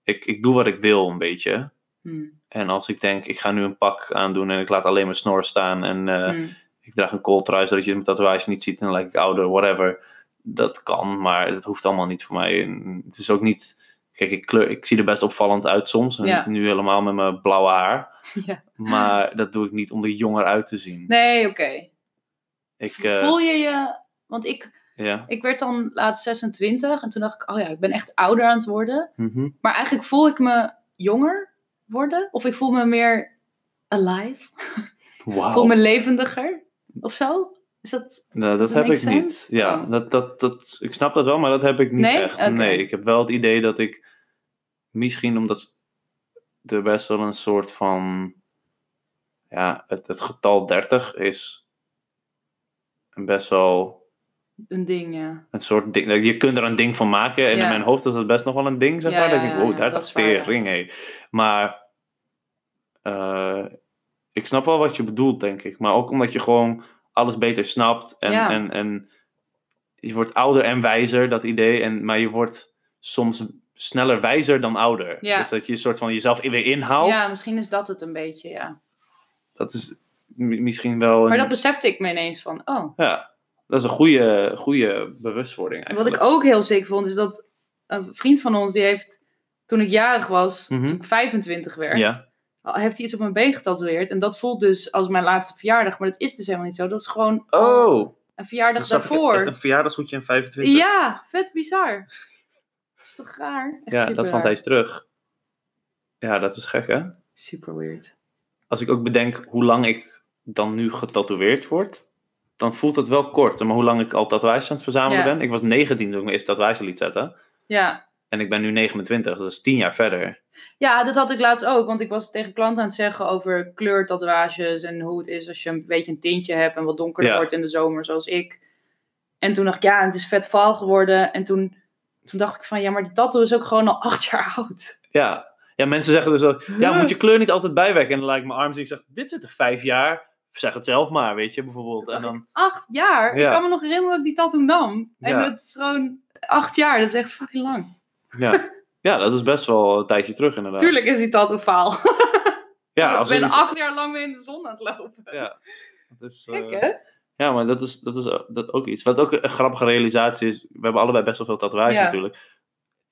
ik, ik doe wat ik wil een beetje. Hmm. En als ik denk, ik ga nu een pak aandoen en ik laat alleen mijn snor staan en eh, Hmm. ik draag een kooltrui zodat je mijn tatoeage niet ziet en dan lijk ik ouder, whatever. Dat kan, maar dat hoeft allemaal niet voor mij. En het is ook niet... Kijk, ik, kleur, ik zie er best opvallend uit soms. En Ja. nu helemaal met mijn blauwe haar. Ja. Maar dat doe ik niet om er jonger uit te zien. Nee, oké. Ik, eh, Voel je je... Want ik, ja. ik werd dan laatst 26 en toen dacht ik, oh ja, ik ben echt ouder aan het worden. Mhm. Maar eigenlijk voel ik me jonger worden. Of ik voel me meer alive. Wauw. Voel me levendiger. Of zo. Is dat... Nou, dat heb ik niet. Ja, Oh. dat, dat, dat, ik snap dat wel, maar dat heb ik niet Nee? echt. Nee, ik heb wel het idee dat ik misschien omdat er best wel een soort van ja, het, het getal 30 is een best wel Een ding, ja. een soort ding. Je kunt er een ding van maken en Ja. in mijn hoofd is dat best nog wel een ding, zeg Ja, maar. Dan ja, denk ik, wow, 30 dat tering, hé. Maar eh, ik snap wel wat je bedoelt, denk ik. Maar ook omdat je gewoon alles beter snapt en, Ja. en, en je wordt ouder en wijzer, dat idee. En, maar je wordt soms sneller wijzer dan ouder. Ja. Dus dat je een soort van jezelf weer inhaalt. Ja, misschien is dat het een beetje, ja. Dat is mi- misschien wel een, Maar dat besefte ik me ineens van, oh. ja, dat is een goede, goede bewustwording Wat eigenlijk. ik ook heel sick vond, is dat een vriend van ons, die heeft, toen ik jarig was, toen ik 25 werd, Ja. Heeft hij iets op mijn been getatoeëerd. En dat voelt dus als mijn laatste verjaardag, maar dat is dus helemaal niet zo. Dat is gewoon Oh, een verjaardag daarvoor. een verjaardagsgoedje in 25. Ja, vet bizar. Dat is toch raar? Echt Ja, dat raar. tijd terug. Ja, dat is gek, hè? Super weird. Als ik ook bedenk hoe lang ik dan nu getatoeëerd word, dan voelt het wel kort. Maar hoe lang ik al tatoeages aan het verzamelen Ja. ben. Ik was 19 toen ik mijn eerste tatoeage liet zetten. Ja. En ik ben nu 29, dus dat is 10 jaar verder. ja, dat had ik laatst ook. Want ik was tegen klanten aan het zeggen over kleurtatoeages en hoe het is als je een beetje een tintje hebt en wat donkerder Ja. wordt in de zomer, zoals ik. En toen dacht ik, ja, het is vet val geworden. En toen, toen dacht ik van, ja, maar die tattoo is ook gewoon al acht jaar oud. Ja. ja, mensen zeggen dus ook, ja, moet je kleur niet altijd bijwerken. En dan laat ik mijn arm zien en ik zeg, dit zit er vijf jaar. Zeg het zelf maar, weet je, bijvoorbeeld. En dan, acht jaar? Ja. Ik kan me nog herinneren dat ik die tattoo nam. En Ja. dat is gewoon acht jaar. Dat is echt fucking lang. Ja. ja, dat is best wel een tijdje terug inderdaad. Tuurlijk is die tattoo faal. Ja, als ik ben iets- acht jaar lang mee in de zon aan het lopen. Ja, dat is, Gek, eh, hè? Ja, maar dat is, dat is dat ook iets. Wat ook een grappige realisatie is, we hebben allebei best wel veel tatoeages Ja. natuurlijk.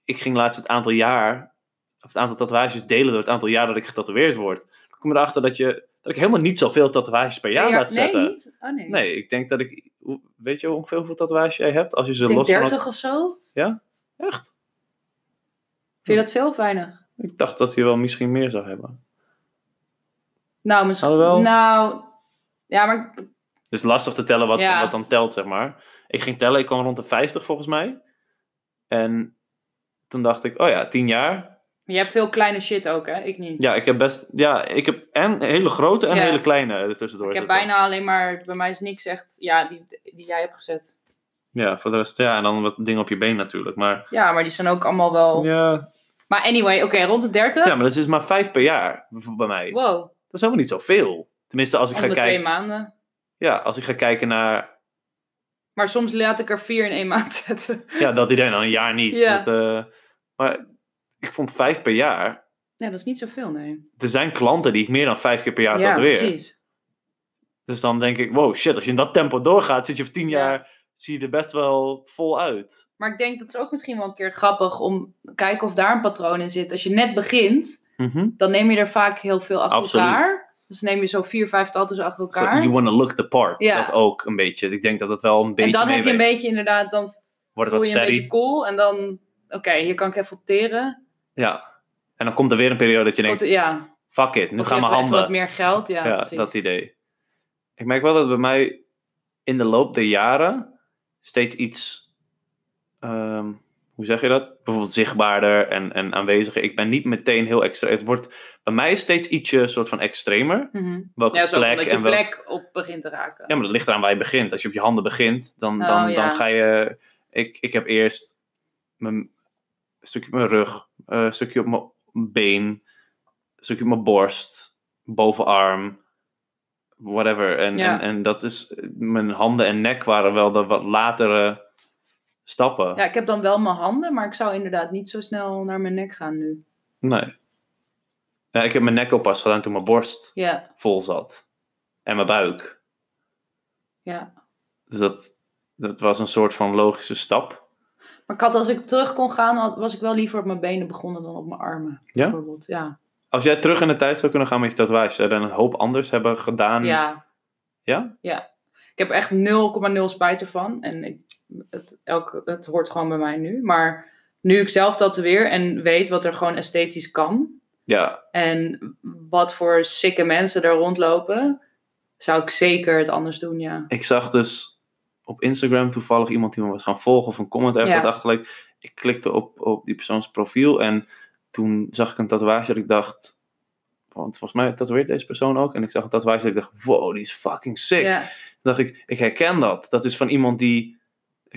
Ik ging laatst het aantal jaar, of het aantal tatoeages delen door het aantal jaar dat ik getatoeëerd word. Ik kom erachter dat, je, dat ik helemaal niet zoveel tatoeages per jaar Nee, ja, laat nee, zetten. niet? Oh, nee. Nee, ik denk dat ik, weet je ongeveer hoeveel tatoeages jij hebt? Als je ze los van... 30 of zo. Echt? Vind je dat veel of weinig? Ik dacht dat je wel misschien meer zou hebben. Nou, misschien. Alhoewel. Nou, ja, maar Het is lastig te tellen wat, Ja. wat dan telt, zeg maar. Ik ging tellen, ik kwam rond de 50 volgens mij. En toen dacht ik, oh ja, 10 jaar. je hebt veel kleine shit ook, hè? Ik niet. Ja, ik heb best. Ja, ik heb en hele grote en Ja. hele kleine ertussendoor. ik heb bijna alleen maar, bij mij is niks echt, ja, die, die jij hebt gezet. Ja, voor de rest. Ja, en dan wat dingen op je been natuurlijk. Maar. Ja, maar die zijn ook allemaal wel. Ja, Maar anyway, oké, rond de 30. ja, maar dat is maar vijf per jaar bij mij. Wow, Dat is helemaal niet zoveel. Tenminste, als ik om ga de twee kijken. maanden. Ja, als ik ga kijken naar. Maar soms laat ik er vier in één maand zetten. Ja, dat idee dan een jaar niet. Ja. Dat, eh, maar ik vond vijf per jaar. Ja, dat is niet zoveel, nee. Er zijn klanten die ik meer dan vijf keer per jaar ja, tatoeëer. precies. Dus dan denk ik, wow, shit, als je in dat tempo doorgaat, zit je voor tien Ja. jaar, zie je er best wel vol uit. Maar ik denk dat is ook misschien wel een keer grappig om te kijken of daar een patroon in zit. Als je net begint, Mhm. dan neem je er vaak heel veel achter Absoluut. elkaar. Dus neem je zo vier, vijf tattoos achter So elkaar. you want to look the part. Ja. Dat ook een beetje. Ik denk dat dat wel een beetje en dan heb je een beetje inderdaad, dan Wordt het wat je een beetje steady. cool. En dan, oké, hier kan ik even op teren. Ja. En dan komt er weer een periode dat je denkt, ja, fuck it, nu of gaan hebt even wat handen. meer geld. Ja, Ja, dat idee. Ik merk wel dat bij mij in de loop der jaren steeds iets, ehm, hoe zeg je dat? Bijvoorbeeld zichtbaarder en, en aanweziger. Ik ben niet meteen heel extra. Het wordt bij mij steeds ietsje soort van extremer. Welke Ja, zo plek dat je en plek op begint te raken. Ja, maar dat ligt eraan waar je begint. Als je op je handen begint, dan, Oh, dan, ja. dan ga je... Ik, ik heb eerst mijn, stukje op mijn rug, eh, een stukje op mijn been, een stukje op mijn borst, bovenarm, whatever. En, Ja. en, en dat is... Mijn handen en nek waren wel de wat latere stappen. Ja, ik heb dan wel mijn handen, maar ik zou inderdaad niet zo snel naar mijn nek gaan nu. Nee. Ja, ik heb mijn nek pas gedaan toen mijn borst Ja, vol zat. En mijn buik. ja. Dus dat, dat was een soort van logische stap. Maar ik had, als ik terug kon gaan, was ik wel liever op mijn benen begonnen dan op mijn armen. Ja? Bijvoorbeeld, ja. Als jij terug in de tijd zou kunnen gaan met je tatoeage, zou je dan een hoop anders hebben gedaan? Ja. Ja? Ja. Ik heb echt 0,0 spijt ervan. En ik, het, elke, het hoort gewoon bij mij nu. Maar nu ik zelf tatoeëer en weet wat er gewoon esthetisch kan. Ja, En wat voor sikke mensen er rondlopen. Zou ik zeker het anders doen, ja. ik zag dus op Instagram toevallig iemand die me was gaan volgen of een comment ergens Ja. achtergelegd. Ik klikte op, op die persoons profiel en toen zag ik een tatoeage dat ik dacht, want volgens mij tatoeëert deze persoon ook. En ik zag een tatoeage dat ik dacht, wow, die is fucking sick. Ja, Toen dacht ik, ik herken dat. Dat is van iemand die,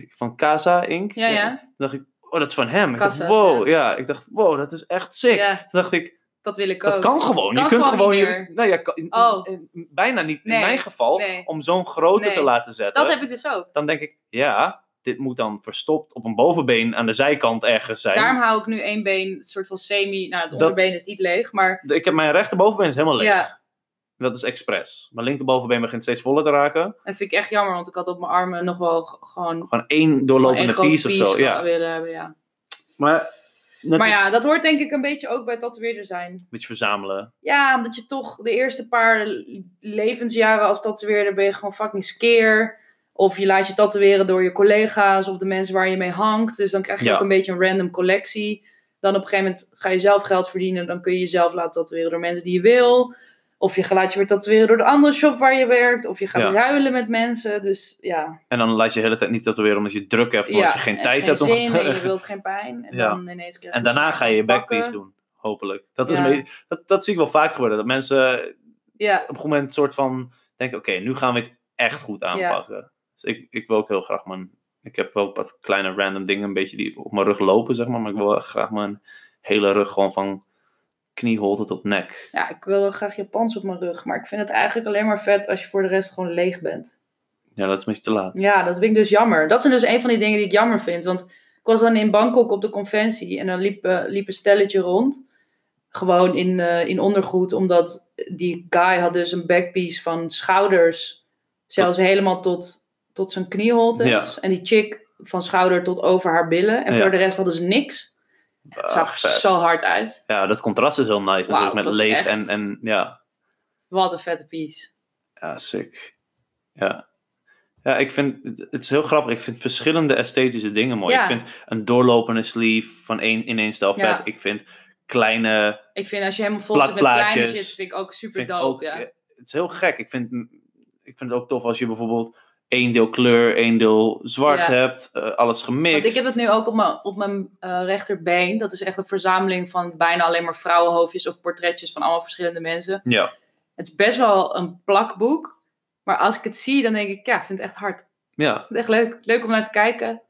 van Casa Inc. ja. ja. Toen dacht ik, oh, dat is van hem. Ik dacht, wow, ja. Ik dacht, wow, dat is echt sick. Toen dacht ik, dat wil ik ook. dat kan gewoon. Kan je kunt gewoon je, nee, ja, Oh. bijna niet Nee, in mijn geval, nee. om zo'n grote te laten zetten. Dat heb ik dus ook. Dan denk ik, ja, dit moet dan verstopt op een bovenbeen aan de zijkant ergens zijn. Daarom hou ik nu één been, een soort van semi. Nou, het Dat- onderbeen is niet leeg, maar Ik heb mijn rechterbovenbeen is helemaal leeg. ja. Dat is expres. Mijn linkerbovenbeen begint steeds voller te raken. Dat vind ik echt jammer, want ik had op mijn armen nog wel gewoon Gewoon één doorlopende grote piece of zo. piece Ja. willen hebben. Ja. Maar, Maar is ja, dat hoort denk ik een beetje ook bij tatoeëerder zijn. een beetje verzamelen. Ja, omdat je toch de eerste paar levensjaren als tatoeëerder ben je gewoon fucking skeer. Of je laat je tatoeëren door je collega's of de mensen waar je mee hangt. Dus dan krijg je Ja. ook een beetje een random collectie. Dan op een gegeven moment ga je zelf geld verdienen. Dan kun je jezelf laten tatoeëren door mensen die je wil. Of je laat je weer tatoeëren door de andere shop waar je werkt. Of je gaat Ja. ruilen met mensen. Dus ja. En dan laat je de hele tijd niet tatoeëren omdat je druk hebt. Omdat ja. je geen en tijd geen hebt om zin te en je wilt geen pijn. En dan ineens krijg je En daarna ga om je je backpiece doen. Hopelijk. Dat, is beetje- dat, dat zie ik wel vaak gebeuren. Dat mensen Ja, op een gegeven moment soort van denken, oké, nu gaan we het echt goed aanpakken. Dus ik, ik wil ook heel graag mijn, ik heb wel wat kleine random dingen een beetje die op mijn rug lopen, zeg maar, maar ik wil graag mijn hele rug gewoon van knieholte tot nek. Ja, ik wil wel graag Japans op mijn rug. Maar ik vind het eigenlijk alleen maar vet als je voor de rest gewoon leeg bent. Ja, dat is beetje te laat. Ja, dat vind ik dus jammer. Dat zijn dus een van die dingen die ik jammer vind. Want ik was dan in Bangkok op de conventie. En dan liep, eh, liep een stelletje rond. Gewoon in, eh, in ondergoed. Omdat die guy had dus een backpiece van schouders. Zelfs helemaal tot, tot zijn knieholtes. Ja. En die chick van schouder tot over haar billen. En Ja. voor de rest hadden ze niks. Het Ah, zag vet. zo hard uit. Ja, dat contrast is heel nice natuurlijk met leeg echt- en, en ja, Wat een vette piece. ja, sick. Ja. Ja, ik vind, het, het is heel grappig. Ik vind verschillende esthetische dingen mooi. Ja. Ik vind een doorlopende sleeve van één, in één stel Ja. vet. Ik vind kleine Ik vind als je helemaal vol zit met kleine shit, vind ik ook super dope. ja. eh, Het is heel gek. Ik vind, ik vind het ook tof als je bijvoorbeeld één deel kleur, één deel zwart Ja. hebt, eh, alles gemixt. Want ik heb het nu ook op mijn, op mijn eh, rechterbeen. Dat is echt een verzameling van bijna alleen maar vrouwenhoofdjes of portretjes van allemaal verschillende mensen. Ja, Het is best wel een plakboek. Maar als ik het zie, dan denk ik, ja, ik vind het echt hard. ja. Echt leuk. Leuk om naar te kijken. Er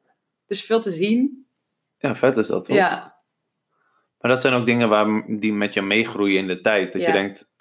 is veel te zien. ja, vet is dat toch? Ja, Maar dat zijn ook dingen waar, die met je meegroeien in de tijd. Dat je denkt,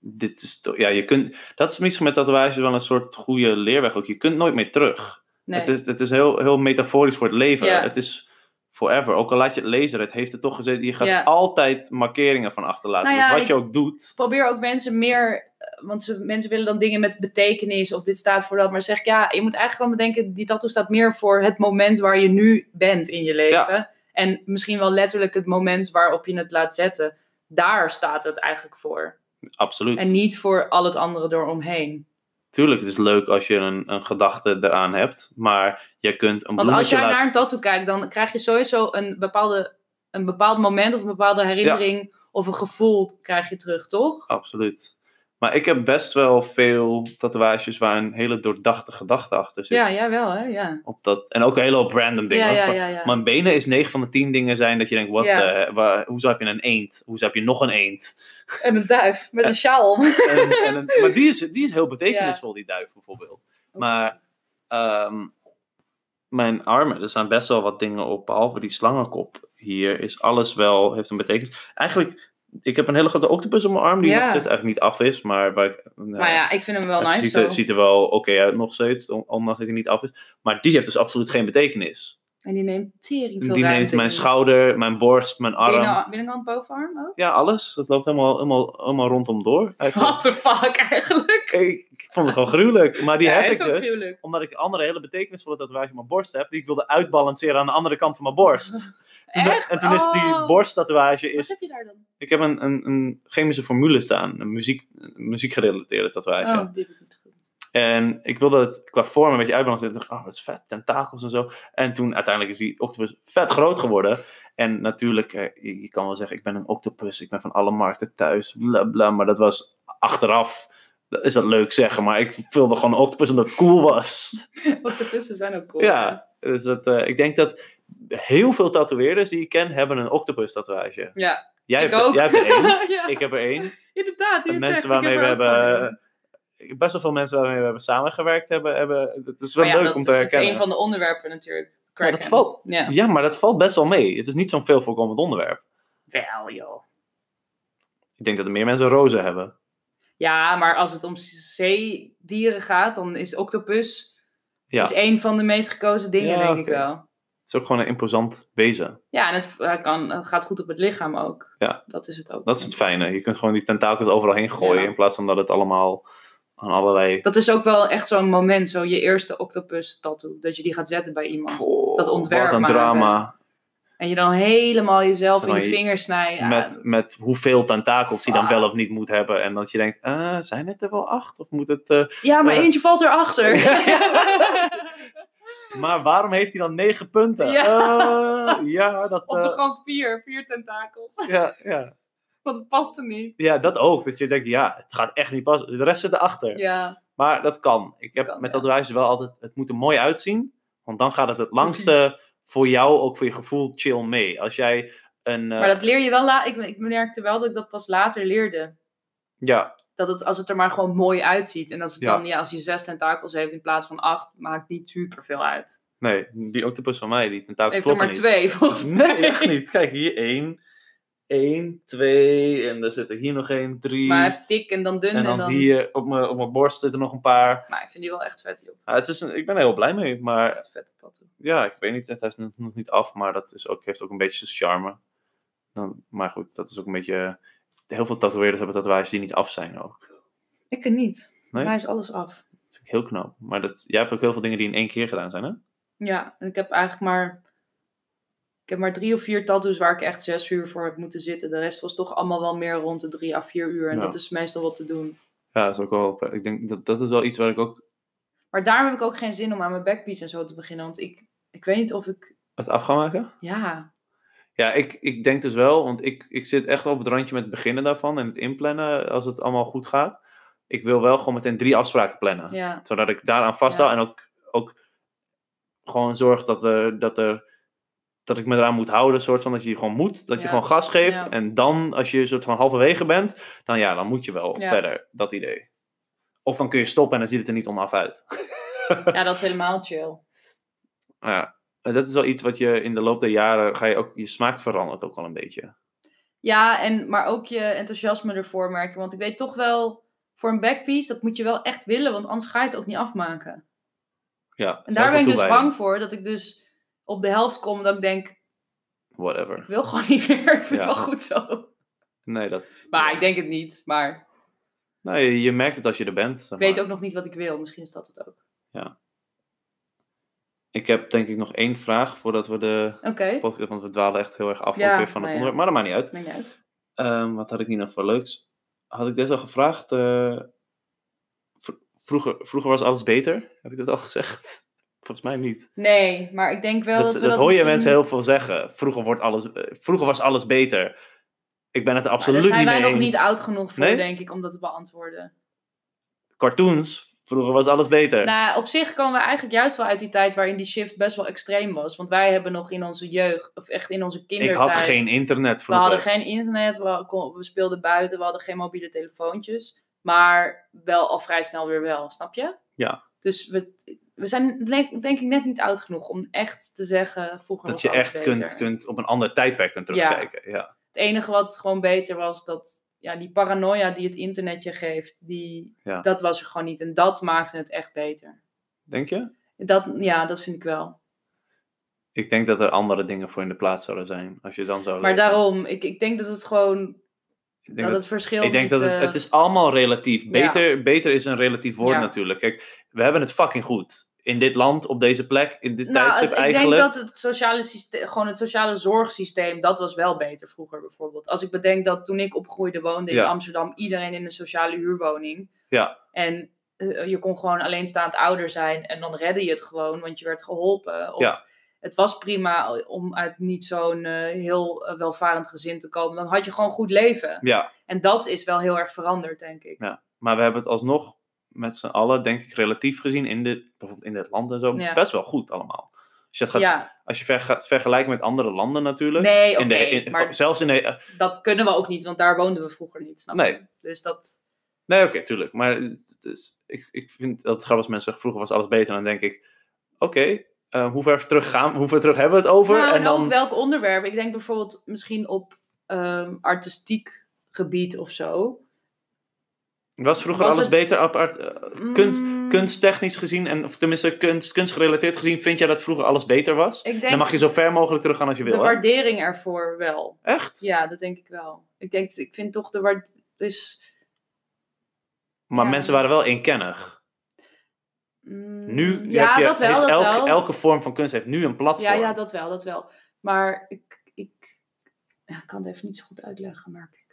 dit is ja, je kunt, dat is misschien met tatoeages wel een soort goede leerweg ook. Je kunt nooit meer terug. nee. Het is, het is heel, heel metaforisch voor het leven. Ja. Het is forever. Ook al laat je het lezen, het heeft er toch gezeten. Je gaat Ja. altijd markeringen van achterlaten. Nou dus wat je ook doet. probeer ook mensen meer, eh, want ze, mensen willen dan dingen met betekenis of dit staat voor dat, maar zeg ik ja, je moet eigenlijk gewoon bedenken, die tattoo staat meer voor het moment waar je nu bent in je leven. En misschien wel letterlijk het moment waarop je het laat zetten. Daar staat het eigenlijk voor. Absoluut. En niet voor al het andere eromheen. Tuurlijk, het is leuk als je een, een gedachte eraan hebt. Maar je kunt een Want als jij laten... naar een tattoo kijkt, dan krijg je sowieso een, bepaalde, een bepaald moment of een bepaalde herinnering of een gevoel krijg je terug, toch? Absoluut. Maar ik heb best wel veel tatoeages waar een hele doordachte gedachte achter zit. Ja, jij wel, hè? Ja. Op dat, en ook een hele hoop random dingen. Ja, ja, ja, ja. Mijn benen is 9 van de 10 dingen zijn dat je denkt, wat, Ja. waar, hoezo heb je een eend? Hoezo heb je nog een eend? En een duif met een sjaal om. En, en een- maar die is, die is heel betekenisvol, die duif bijvoorbeeld. Maar ehm, mijn armen, er staan best wel wat dingen op, behalve die slangenkop hier, is alles wel, heeft een betekenis. Eigenlijk, ik heb een hele grote octopus op mijn arm, die Ja. nog steeds eigenlijk niet af is, maar waar ik, nou, Maar ja, ik vind hem wel nice ziet, er, ziet er wel oké uit nog steeds, on- ondanks dat hij niet af is. Maar die heeft dus absoluut geen betekenis. En die neemt tering veel Die neemt mijn in. schouder, mijn borst, mijn arm. Binnen, binnenkant, bovenarm ook? Ja, alles. Dat loopt helemaal, helemaal, helemaal rondom door. eigenlijk. What the fuck eigenlijk? Ik, ik vond het gewoon gruwelijk. Maar die Ja, heb ik dus. gruwelijk. Omdat ik andere hele betekenisvolle tatoeage op mijn borst heb. Die ik wilde uitbalanceren aan de andere kant van mijn borst. Toen? En toen is die Oh. borsttatoeage... Wat Is, heb je daar dan? ik heb een, een, een chemische formule staan. Een muziek, een muziekgerelateerde tatoeage. Oh, die heb ik niet goed. En ik wilde het qua vorm een beetje uitbalanceren. Ik dacht, oh, dat is vet, tentakels en zo. En toen uiteindelijk is die octopus vet groot geworden. En natuurlijk, eh, je, je kan wel zeggen, ik ben een octopus. Ik ben van alle markten thuis, bla bla. Maar dat was achteraf, is dat leuk zeggen. Maar ik wilde gewoon een octopus omdat het cool was. Octopussen zijn ook cool. Ja, dus dat, eh, ik denk dat heel veel tatoeëerders die ik ken, hebben een octopus tatoeage. Ja, Jij, ik hebt, er- ook. jij hebt er één. ja, Ik heb er één. inderdaad. die mensen zegt, waarmee we heb er hebben. Best wel veel mensen waarmee we hebben samengewerkt hebben. hebben het is wel ja, leuk dat om te is, het is herkennen. een van de onderwerpen natuurlijk. Ja, dat valt, Ja. ja, maar dat valt best wel mee. Het is niet zo'n veel voorkomend onderwerp. Wel, joh. Ik denk dat er meer mensen rozen hebben. Ja, maar als het om zeedieren gaat, dan is octopus Ja, is een van de meest gekozen dingen, Ja, denk ik wel. Is ook gewoon een imposant wezen. Ja, en het, kan, gaat goed op het lichaam ook. Ja. Dat is het ook. Dat is het fijne. Je kunt gewoon die tentakels overal heen gooien. Ja. In plaats van dat het allemaal aan allerlei. Dat is ook wel echt zo'n moment, zo je eerste octopus tattoo. Dat je die gaat zetten bij iemand. Oh, dat ontwerp Wat een maken. drama. En je dan helemaal jezelf in je je- vingers snijdt. Ja, Met, met hoeveel tentakels die dan Ah. wel of niet moet hebben. En dat je denkt, eh, zijn het er wel acht? Of moet het. eh, ja, maar eh. eentje valt erachter. Maar waarom heeft hij dan negen punten? Ja. Eh, ja, dat. of eh, er gewoon vier, vier tentakels. ja, ja. Want het past er niet. ja, dat ook. Dat je denkt, ja, het gaat echt niet passen. De rest zit erachter. Ja, Maar dat kan. Ik heb Kan, met ja. tatoeages wel altijd, het moet er mooi uitzien. Want dan gaat het het langste voor jou, ook voor je gevoel, chill mee. Als jij een, eh, maar dat leer je wel. La ik, ik merkte wel dat ik dat pas later leerde. ja, Dat het, als het er maar gewoon mooi uitziet. En als, het Ja. dan, ja, als je zes tentakels heeft in plaats van acht, maakt niet super veel uit. nee, die octopus van mij, die tentakels Heeft er maar niet. twee, volgens mij. Nee, echt niet. Kijk, hier één, één, twee, en er zit er hier nog één, drie. Maar hij heeft dik en dan dun. en En dan, dan, hier op mijn, op mijn borst zitten nog een paar. Maar ik vind die wel echt vet, joh. Ja, het is een, ik ben er heel blij mee, maar Echt vette tattoo. ja, ik weet niet, het is nog nog niet af, maar dat is ook, heeft ook een beetje zijn charme. Dan, maar goed, dat is ook een beetje... Heel veel tatoeëerders hebben tatoeages die niet af zijn ook. Ik er niet. Nee? Mij is alles af. Dat is heel knap. Maar dat, jij hebt ook heel veel dingen die in één keer gedaan zijn, hè? Ja, en ik heb eigenlijk maar... Ik heb maar drie of vier tattoos waar ik echt zes uur voor heb moeten zitten. De rest was toch allemaal wel meer rond de drie à vier uur. En Ja. dat is meestal wat te doen. Ja, dat is ook wel... Ik denk, dat, dat is wel iets waar ik ook Maar daarom heb ik ook geen zin om aan mijn backpiece en zo te beginnen. Want ik, ik weet niet of ik... het af ga maken. Ja, Ja, ik, ik denk dus wel, want ik, ik zit echt op het randje met het beginnen daarvan en het inplannen als het allemaal goed gaat. Ik wil wel gewoon meteen drie afspraken plannen. ja. Zodat ik daaraan vasthoud Ja. en ook, ook gewoon zorg dat, er, dat, er, dat ik me eraan moet houden. Soort van dat je gewoon moet, dat je gewoon gas geeft. Ja. En dan, als je soort van halverwege bent, dan ja, dan moet je wel Ja. verder. Dat idee. Of dan kun je stoppen en dan ziet het er niet onaf uit. ja, dat is helemaal chill. ja, en dat is wel iets wat je in de loop der jaren, ga je ook, je smaak verandert ook wel een beetje. Ja, en, maar ook je enthousiasme ervoor merken. Want ik weet toch wel, voor een backpiece, dat moet je wel echt willen. Want anders ga je het ook niet afmaken. Ja, En daar ben ik dus bang voor. Dat ik dus op de helft kom dat ik denk, Whatever. ik wil gewoon niet meer. Ik vind Ja. het wel goed zo. Nee, dat... Maar ik denk het niet. Maar Nee, je, merkt het als je er bent. zeg ik weet ook nog niet wat ik wil. Misschien is dat het ook. Ik heb denk ik nog één vraag voordat we de podcast... Want we dwalen echt heel erg af Ja, ook weer van het nou onderwerp. Maar dat maakt niet uit. maakt niet uit. Ehm, wat had ik niet nog voor leuks? Had ik dit al gevraagd? eh, vr- vroeger, vroeger was alles beter. Heb ik dat al gezegd? Volgens mij niet. Nee, maar ik denk wel Dat, dat, dat, hoor je misschien- mensen heel veel zeggen. Vroeger, wordt alles, eh, vroeger was alles beter. Ik ben het er Maar absoluut daar zijn niet wij mee nog eens. niet oud genoeg voor, Nee? denk ik, om dat te beantwoorden. Cartoons, vroeger was alles beter. Nou, op zich komen we eigenlijk juist wel uit die tijd waarin die shift best wel extreem was. Want wij hebben nog in onze jeugd, of echt in onze ik kindertijd... had geen internet We vroeger. hadden geen internet, we, kon- we speelden buiten, we hadden geen mobiele telefoontjes. Maar wel al vrij snel weer wel, snap je? Ja. Dus we, we zijn denk, denk ik net niet oud genoeg om echt te zeggen vroeger Dat je echt kunt, beter. kunt op een ander tijdperk kunt Ja. terugkijken. Ja. Het enige wat gewoon beter was, dat ja, die paranoia die het internet je geeft, die, Ja. dat was er gewoon niet. En dat maakte het echt beter. Denk je? Dat, ja, dat vind ik wel. Ik denk dat er andere dingen voor in de plaats zouden zijn. Als je dan zou Maar leven. daarom, ik, ik denk dat het gewoon, Ik denk dat dat- het verschil Ik denk niet, dat het, eh, het is allemaal relatief. ja. Beter, beter is een relatief woord Ja. natuurlijk. Kijk, we hebben het fucking goed. In dit land, op deze plek, in dit Nou, tijdstip het- ik eigenlijk. denk dat het sociale systeem, gewoon het sociale zorgsysteem, dat was wel beter vroeger bijvoorbeeld. Als ik bedenk dat toen ik opgroeide woonde in Ja. Amsterdam, iedereen in een sociale huurwoning. Ja. En eh, je kon gewoon alleenstaand ouder zijn en dan redde je het gewoon, want je werd geholpen. Of Ja. het was prima om uit niet zo'n eh, heel eh, welvarend gezin te komen. Dan had je gewoon goed leven. Ja, En dat is wel heel erg veranderd, denk ik. Ja. maar we hebben het alsnog met z'n allen, denk ik, relatief gezien in dit, bijvoorbeeld in dit land en zo, Ja. best wel goed allemaal. Als je, het gaat, Ja, als je ver, gaat vergelijken met andere landen natuurlijk. nee, oké, in de, in- maar Zelfs in de... dat kunnen we ook niet, want daar woonden we vroeger niet, snap Nee. je? Dus dat... Nee, oké, tuurlijk. Maar het is, ik, ik vind dat grappig als mensen zeggen, vroeger was alles beter. Dan denk ik, oké, eh, hoe ver terug gaan, hoe ver terug hebben we het over? Nou, en en dan, ook welk onderwerp. Ik denk bijvoorbeeld misschien op ehm, artistiek gebied of zo. Was vroeger was alles het- beter? Eh, kunst, Mm, kunsttechnisch gezien, en, of tenminste kunst, kunstgerelateerd gezien, vind jij dat vroeger alles beter was? Ik Dan mag je zo ver mogelijk teruggaan als je de wil, hè? waardering ervoor wel. Echt? Ja, dat denk ik wel. Ik denk, ik vind toch de waard... Dus, Maar Ja. mensen waren wel eenkennig. mm, Nu ja, heb je, dat wel, heeft dat elke, wel. elke vorm van kunst heeft nu een platform. Ja, ja, dat wel, dat wel. Maar ik, ik, ja, ik kan het even niet zo goed uitleggen, ik.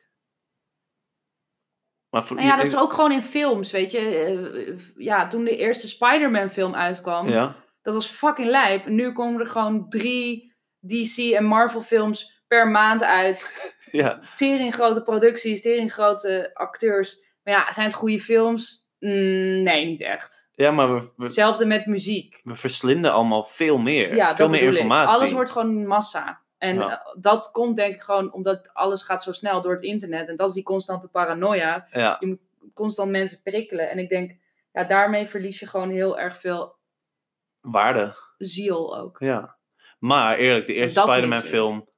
Maar voor- Nou ja, dat is ook gewoon in films, weet je. Eh, ja, toen de eerste Spider-Man film uitkwam, Ja, dat was fucking lijp. En nu komen er gewoon drie DC en Marvel films per maand uit. ja. Tering grote producties, tering grote acteurs. Maar ja, zijn het goede films? Mm, nee, niet echt. ja, maar we, we, Hetzelfde met muziek. we verslinden allemaal veel meer. Ja, veel meer ik. informatie. Alles wordt gewoon massa. En Ja. eh, dat komt denk ik gewoon omdat alles gaat zo snel door het internet. En dat is die constante paranoia. Ja, Constant mensen prikkelen. En ik denk, ja, daarmee verlies je gewoon heel erg veel waarde. ziel ook. Ja. Maar eerlijk, de eerste Spider-Man ik. film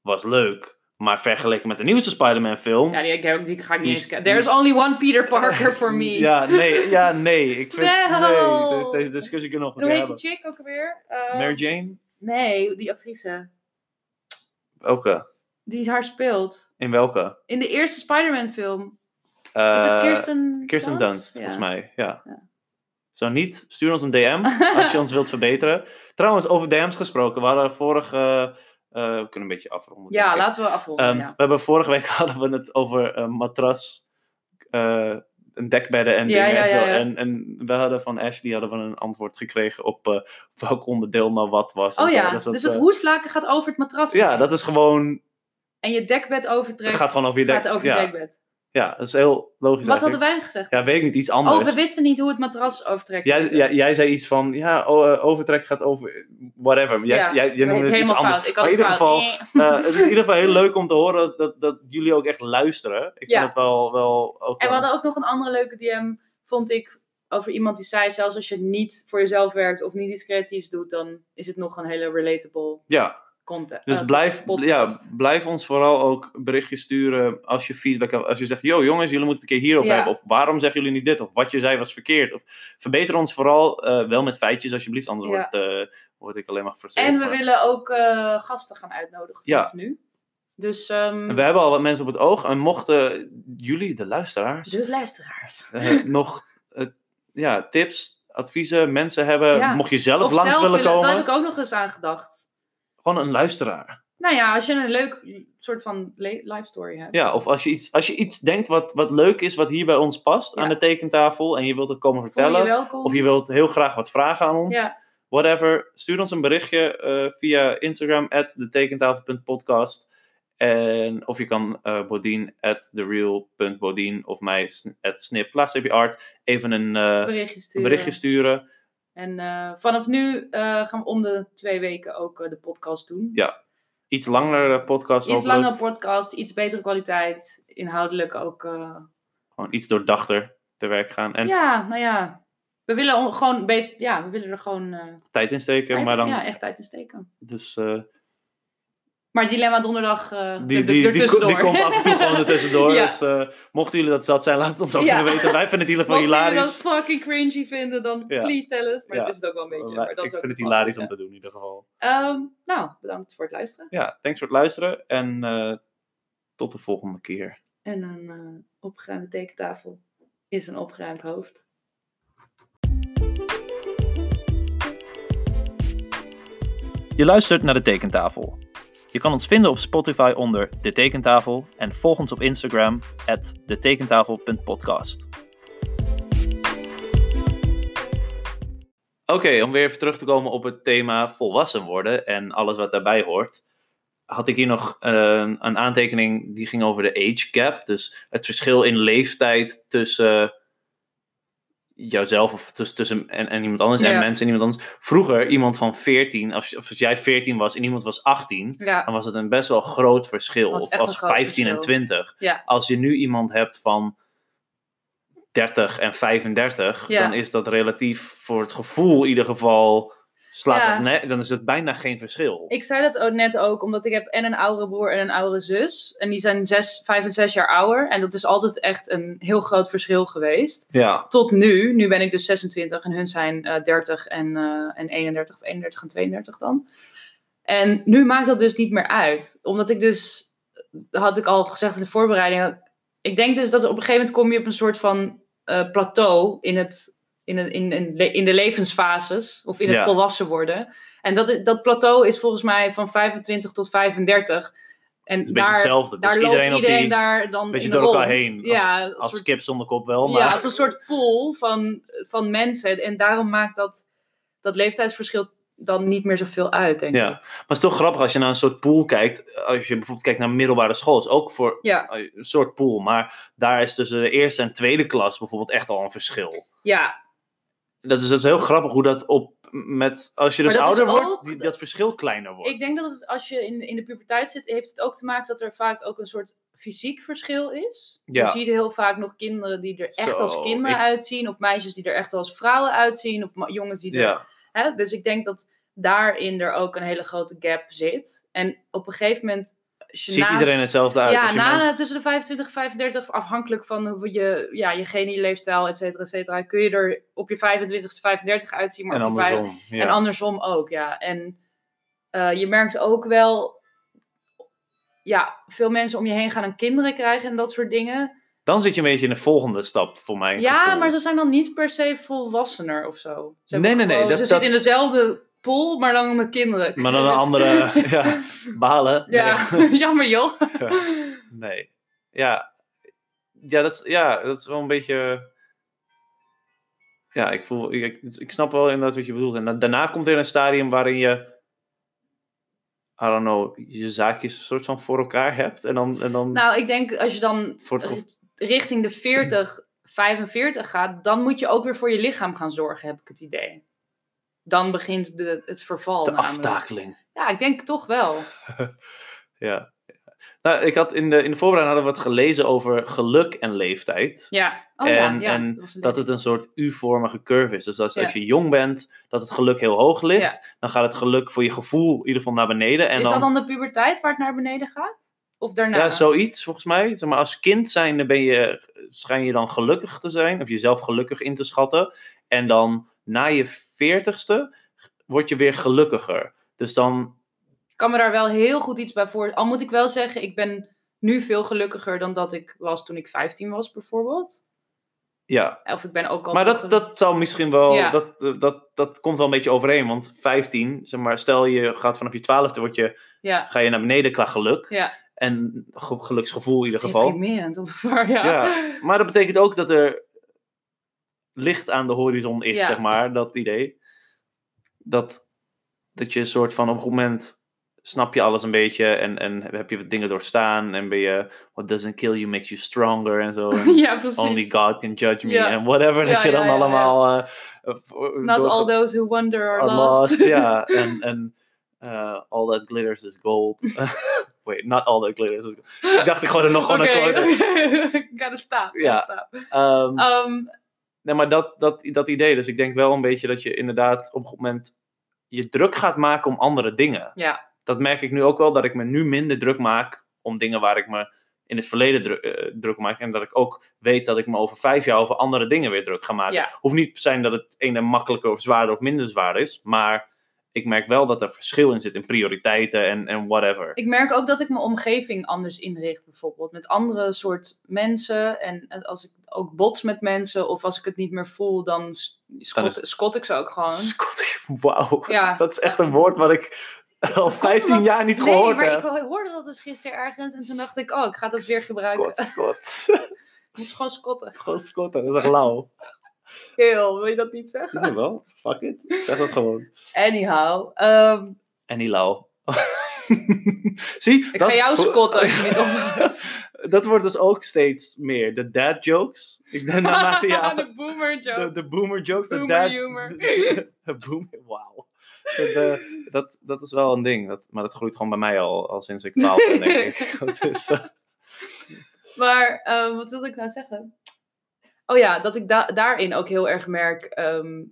was leuk. Maar vergeleken met de nieuwste Spider-Man film... Ja, die, die, die ga ik Die niet eens kijken. There's is- only one Peter Parker for me. Ja, nee, ja, nee. Ik vind, nee, deze, discussie kunnen we nog hoe heet die chick ook weer? Eh, Mary Jane? Nee, die actrice. Welke? Die haar speelt. In welke? In de eerste Spider-Man film. Eh, Is het Kirsten Kirsten Dunst? Volgens mij. Ja. Ja. Zo niet, stuur ons een DM als je ons wilt verbeteren. Trouwens, over DM's gesproken. We hadden vorige... eh, we kunnen een beetje afronden. Ja, laten we afronden. Ehm, ja. We hebben vorige week hadden we het over een matras, eh, een dekbedden en dingen ja, en zo. ja, ja. En, en we hadden van Ashley hadden we een antwoord gekregen op eh, welk onderdeel nou wat was. Oh ja, Dus, dat, dus het eh, hoeslaken gaat over het matras. Ja, dat is gewoon... En je dekbed overtrekt Het gaat gewoon over je dek. gaat over je dekbed. Ja, dat is heel logisch Wat hadden wij gezegd? Ja, weet ik niet, iets oh, anders. we wisten niet hoe het matras overtrekt. Jij, jij, jij zei iets van, ja, oh, eh, overtrek gaat over, whatever. Jij, Ja, jij, jij noemde het iets anders. Ik Maar had in ieder geval, Nee. eh, het is in ieder geval heel leuk om te horen dat, dat jullie ook echt luisteren. Ik Ja. vind het wel, wel ook En we hadden ook nog een andere leuke DM, vond ik, over iemand die zei, zelfs als je niet voor jezelf werkt of niet iets creatiefs doet, dan is het nog een hele relatable Ja, content. Dus eh, blijf, podcast. ja, blijf ons vooral ook berichtjes sturen als je feedback hebt. Als je zegt, yo jongens, jullie moeten het een keer hierover Ja. hebben. Of waarom zeggen jullie niet dit? Of wat je zei was verkeerd. Of verbeter ons vooral eh, wel met feitjes alsjeblieft. Anders Ja. word, eh, word ik alleen maar gefrustreerd. En we Maar- willen ook gasten gaan uitnodigen Ja. vanaf nu. Dus, En we hebben al wat mensen op het oog. En mochten jullie, de luisteraars, dus luisteraars. nog ja, tips, adviezen, mensen hebben. Mocht je zelf Of langs zelf willen- komen. Daar heb ik ook nog eens aan gedacht. Gewoon een luisteraar. Nou ja, als je een leuk soort van life story hebt. Ja, of als je iets, als je iets denkt wat, wat leuk is, wat hier bij ons past Ja. aan de tekentafel. En je wilt het komen vertellen. je. Of je wilt heel graag wat vragen aan ons. Ja. Whatever. Stuur ons een berichtje eh, via Instagram at detekentafel.podcast. En of je kan eh Bodien at thereal.bodien of mij at snip laagstreepje art even een, eh, berichtje een sturen. berichtje sturen. En eh, vanaf nu eh, gaan we om de twee weken ook eh, de podcast doen. Ja, Iets langere podcast Iets langer podcast, iets betere kwaliteit. Inhoudelijk ook. Gewoon iets doordachter te werk gaan. En Ja, nou ja. We willen on- gewoon beetje, ja, we willen er gewoon tijd insteken. tijd- maar dan, ja, echt tijd in steken. dus, Maar Dilemma Donderdag eh Die, die, er die, tussendoor. die komt af en toe gewoon er tussendoor. Ja. Dus eh, mochten jullie dat zat zijn, laat het ons ook Ja. even weten. Wij vinden het in ieder geval Mocht jullie hilarisch. dat fucking cringy vinden, dan Ja. please tell us. Maar het is het ook wel een beetje. Maar dat ik vind het hilarisch om te doen in ieder geval. Ehm, nou, bedankt voor het luisteren. Ja, thanks voor het luisteren. En eh, tot de volgende keer. En een opgeruimde tekentafel is een opgeruimd hoofd. Je luistert naar de Tekentafel. Je kan ons vinden op Spotify onder De Tekentafel en volg ons op Instagram at detekentafel.podcast. Oké, om weer even terug te komen op het thema volwassen worden en alles wat daarbij hoort, had ik hier nog eh, een aantekening die ging over de age gap. Dus het verschil in leeftijd tussen jouzelf of tussen, tussen en, en iemand anders en mensen en iemand anders. Vroeger, iemand van 14, als, of als jij 14 was en iemand was 18, Ja, dan was het een best wel groot verschil. Of als een groot 15 en verschil. 20. ja. Als je nu iemand hebt van 30 en 35, Ja. dan is dat relatief voor het gevoel in ieder geval. Slaat Ja. het ne- dan is het bijna geen verschil. Ik zei dat ook net ook, omdat ik heb en een oudere broer en een oudere zus. En die zijn zes, vijf en zes jaar ouder. En dat is altijd echt een heel groot verschil geweest. Ja, Tot nu. Nu ben ik dus 26 en hun zijn eh 30 en, eh, en 31 of 31 en 32 dan. En nu maakt dat dus niet meer uit. Omdat ik dus, dat had ik al gezegd in de voorbereiding. Ik denk dus dat op een gegeven moment kom je op een soort van eh, plateau in, het, in, in, in, de levensfases. Of in het Ja. volwassen worden. En dat, dat plateau is volgens mij van 25 tot 35. En het is daar, hetzelfde. daar Dus iedereen iedereen, op die, daar dan beetje door elkaar heen. Als- Ja, als soort kip zonder kop wel, maar... ja, als een soort pool van, van mensen. En daarom maakt dat, dat leeftijdsverschil dan niet meer zoveel uit, denk Ja, ik. maar het is toch grappig als je naar een soort pool kijkt. Als je bijvoorbeeld kijkt naar middelbare school, is ook voor Ja, een soort pool. Maar daar is tussen de eerste en tweede klas bijvoorbeeld echt al een verschil. ja, Dat is, dat is heel grappig hoe dat op met als je dus ouder ook- wordt, die, dat verschil kleiner wordt. ik denk dat het, als je in, in de puberteit zit, heeft het ook te maken dat er vaak ook een soort fysiek verschil is. Ja. Je ziet heel vaak nog kinderen die er echt Zo, als kinderen ik- uitzien, of meisjes die er echt als vrouwen uitzien, of jongens die er ja, Hè? Dus ik denk dat daarin er ook een hele grote gap zit. En op een gegeven moment. Ziet na- iedereen hetzelfde uit. Ja, na, mensen- tussen de 25 en 35, afhankelijk van hoe je, ja, je gene, je leefstijl, et cetera, et cetera, kun je er op je 25ste, 35 uitzien, maar en andersom. Ja. en andersom ook, ja. En eh, je merkt ook wel, ja, veel mensen om je heen gaan aan kinderen krijgen en dat soort dingen. Dan zit je een beetje in de volgende stap voor mij. Ja, maar ze zijn dan niet per se volwassener of zo. Ze Nee, nee, nee, gewoon- dat- ze dat- zitten in dezelfde pool, maar dan met kinderen. Maar dan een andere ja, balen. Ja, jammer joh. Nee. Ja. Ja dat, is- ja, dat is wel een beetje. Ja, ik voel. Ik, ik snap wel inderdaad wat je bedoelt. En da- daarna komt er een stadium waarin je. I don't know, je zaakjes een soort van voor elkaar hebt. En dan. En dan Nou, ik denk als je dan het richting de 40, 45 gaat, dan moet je ook weer voor je lichaam gaan zorgen, heb ik het idee. Dan begint de, het verval. de namelijk. aftakeling. Ja, ik denk toch wel. Ja. Nou, ik had in de, in de voorbereiding hadden we wat gelezen over geluk en leeftijd. Ja, oh en ja, ja. en dat het een soort U-vormige curve is. Dus als, Ja. als je jong bent, dat het geluk heel hoog ligt. Ja. Dan gaat het geluk voor je gevoel in ieder geval naar beneden. En Is dan, dat dan de puberteit waar het naar beneden gaat? Of daarna? Ja, zoiets volgens mij. Zeg maar, als kind zijnde ben je, schijn je dan gelukkig te zijn. Of jezelf gelukkig in te schatten. En dan na je veertigste word je weer gelukkiger. Dus dan, Ik kan me daar wel heel goed iets bij voor. Al moet ik wel zeggen, ik ben nu veel gelukkiger dan dat ik was toen ik 15 was, bijvoorbeeld. ja. Of ik ben ook al. Maar dat, dat zal misschien wel, Ja. dat, dat, dat komt wel een beetje overeen. Want 15, zeg maar, stel je gaat vanaf je twaalfde, word je, Ja, ga je naar beneden qua geluk. ja. En ge- geluksgevoel in ieder geval. Deprimerend, of waar, ja. Ja. Maar dat betekent ook dat er licht aan de horizon is, Ja. zeg maar, dat idee. Dat, dat je een soort van op een goed moment snap je alles een beetje en, en heb je wat dingen doorstaan en ben je what doesn't kill you makes you stronger en zo. Ja, precies. only God can judge me en whatever dat Ja, je dan ja, ja, ja. allemaal uh, uh, voor- Not door- all those who wonder are, are lost. Ja, en en uh, all that glitters is gold. Wait, not all that glitters is gold. Ik dacht ik gooi er nog gewoon Oké, een quote. gotta stop. Ja. Ehm, Um, Nee, maar dat, dat, dat idee. Dus ik denk wel een beetje dat je inderdaad op een goed moment je druk gaat maken om andere dingen. ja, dat merk ik nu ook wel, dat ik me nu minder druk maak om dingen waar ik me in het verleden eh, druk maak. En dat ik ook weet dat ik me over vijf jaar over andere dingen weer druk ga maken. Ja. Hoeft niet te zijn dat het ene makkelijker of zwaarder of minder zwaar is. Maar ik merk wel dat er verschil in zit in prioriteiten en, en whatever. Ik merk ook dat ik mijn omgeving anders inricht, bijvoorbeeld. Met andere soort mensen. En en als ik ook bots met mensen, of als ik het niet meer voel, dan scot, scot ik ze ook gewoon. Scott, wauw. Ja. Dat is echt een woord wat ik al 15 omdat- jaar niet Nee, gehoord maar heb. ik hoorde dat dus gisteren ergens en toen dacht ik, oh, ik ga dat weer gebruiken. Scott. Ik moet gewoon scotten. Gewoon Scott, dat is echt lauw. Heel, wil je dat niet zeggen? Ja, wel. Fuck it. Zeg dat gewoon. Anyhow, ehm, En niet lauw. Zie, ik ga jou scotten als je niet op dat wordt dus ook steeds meer. De dad jokes. Ik denk naarmate ja, de boomer de, joke. de boomer jokes. De Boomer dad, humor. De boomer, wauw. De- de- dat, dat is wel een ding. Dat, maar dat groeit gewoon bij mij al, al sinds ik 12 ben, denk ik. Dat is, eh, Maar ehm, wat wilde ik nou zeggen? Oh ja, dat ik da- daarin ook heel erg merk ehm,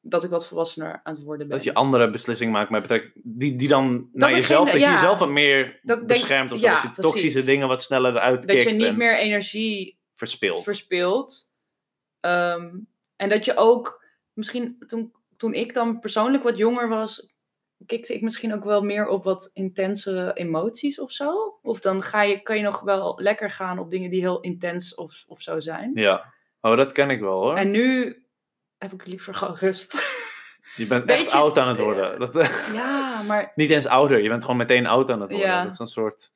dat ik wat volwassener aan het worden ben. dat je andere beslissingen maakt met betrekking die, die dan naar er jezelf, geen- dat je jezelf wat meer Dat denk- beschermt of zo. ja, dat je precies. toxische dingen wat sneller eruit dat je niet meer energie verspilt. verspilt. Ehm, en dat je ook, misschien toen, toen ik dan persoonlijk wat jonger was, kikte ik misschien ook wel meer op wat intensere emoties of zo. Of dan ga je, kan je nog wel lekker gaan op dingen die heel intens of, of zo zijn. Ja. Oh, dat ken ik wel hoor. En nu heb ik liever gewoon rust. je bent echt oud aan het worden. Dat, ja, maar niet eens ouder, je bent gewoon meteen oud aan het worden. Ja. Dat is een soort.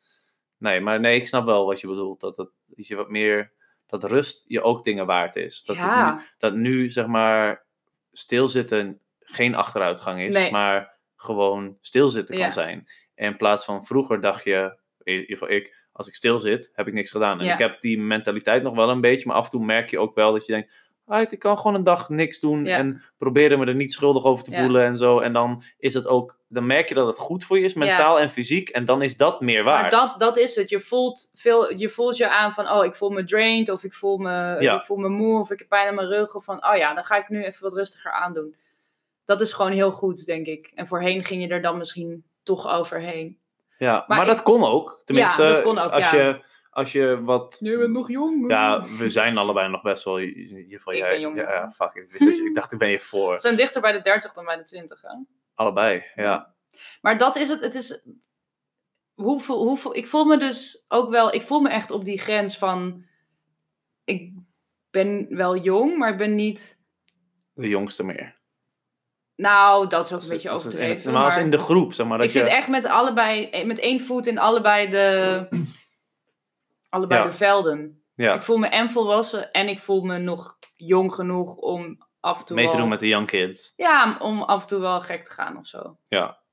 Nee, maar nee, ik snap wel wat je bedoelt. Dat, dat, dat je wat meer. Dat rust je ook dingen waard is. Dat, ja, nu, dat nu, zeg maar, stilzitten geen achteruitgang is, Nee. maar gewoon stilzitten kan Ja. zijn. En in plaats van vroeger dacht je, in ieder geval ik, als ik stil zit, heb ik niks gedaan. En Ja. ik heb die mentaliteit nog wel een beetje, maar af en toe merk je ook wel dat je denkt, "Alright, ik kan gewoon een dag niks doen Ja. en proberen me er niet schuldig over te voelen en zo. En dan is het ook, dan merk je dat het goed voor je is, mentaal en fysiek. En dan is dat meer waard. maar dat, dat is het. Je voelt, veel, je voelt je aan van, oh, ik voel me drained, of ik voel me, ik voel me moe, of ik heb pijn aan mijn rug. Of van, oh ja, dan ga ik nu even wat rustiger aandoen. Dat is gewoon heel goed, denk ik. En voorheen ging je er dan misschien toch overheen. ja, maar, maar dat kon ook. Tenminste, dat kon ook, als, ja. je, als je wat Je bent nog jong. Ja, we zijn allebei nog best wel. Geval Ik jij. ben jonger. Ja, ja, fuck. Ik, wist dacht, ik ben je voor. We zijn dichter bij de 30 dan bij de 20, hè? Allebei, ja. Maar dat is het. Het is. Hoe, hoe, ik voel me dus ook wel. Ik voel me echt op die grens van. Ik ben wel jong, maar ik ben niet. De jongste meer. Nou, dat is ook een beetje overdreven. maar als in de groep, zeg maar. Dat ik je, zit echt met allebei. eh, Met één voet in allebei de. allebei Ja. de velden. ja, Ik voel me en volwassen en ik voel me nog jong genoeg om af en toe. mee te wel- doen met de young kids. Ja, om af en toe wel gek te gaan of zo. Ja.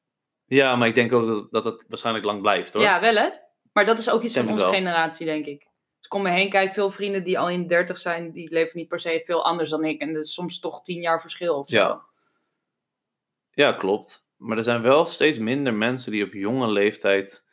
Ja, maar ik denk ook dat, dat het waarschijnlijk lang blijft, hoor. Ja, wel hè? Maar dat is ook iets van onze wel. generatie, denk ik. Als ik om me heen kijk, veel vrienden die al in de 30 zijn, die leven niet per se veel anders dan ik. En dat is soms toch tien jaar verschil of zo. Ja. Ja, klopt. Maar er zijn wel steeds minder mensen die op jonge leeftijd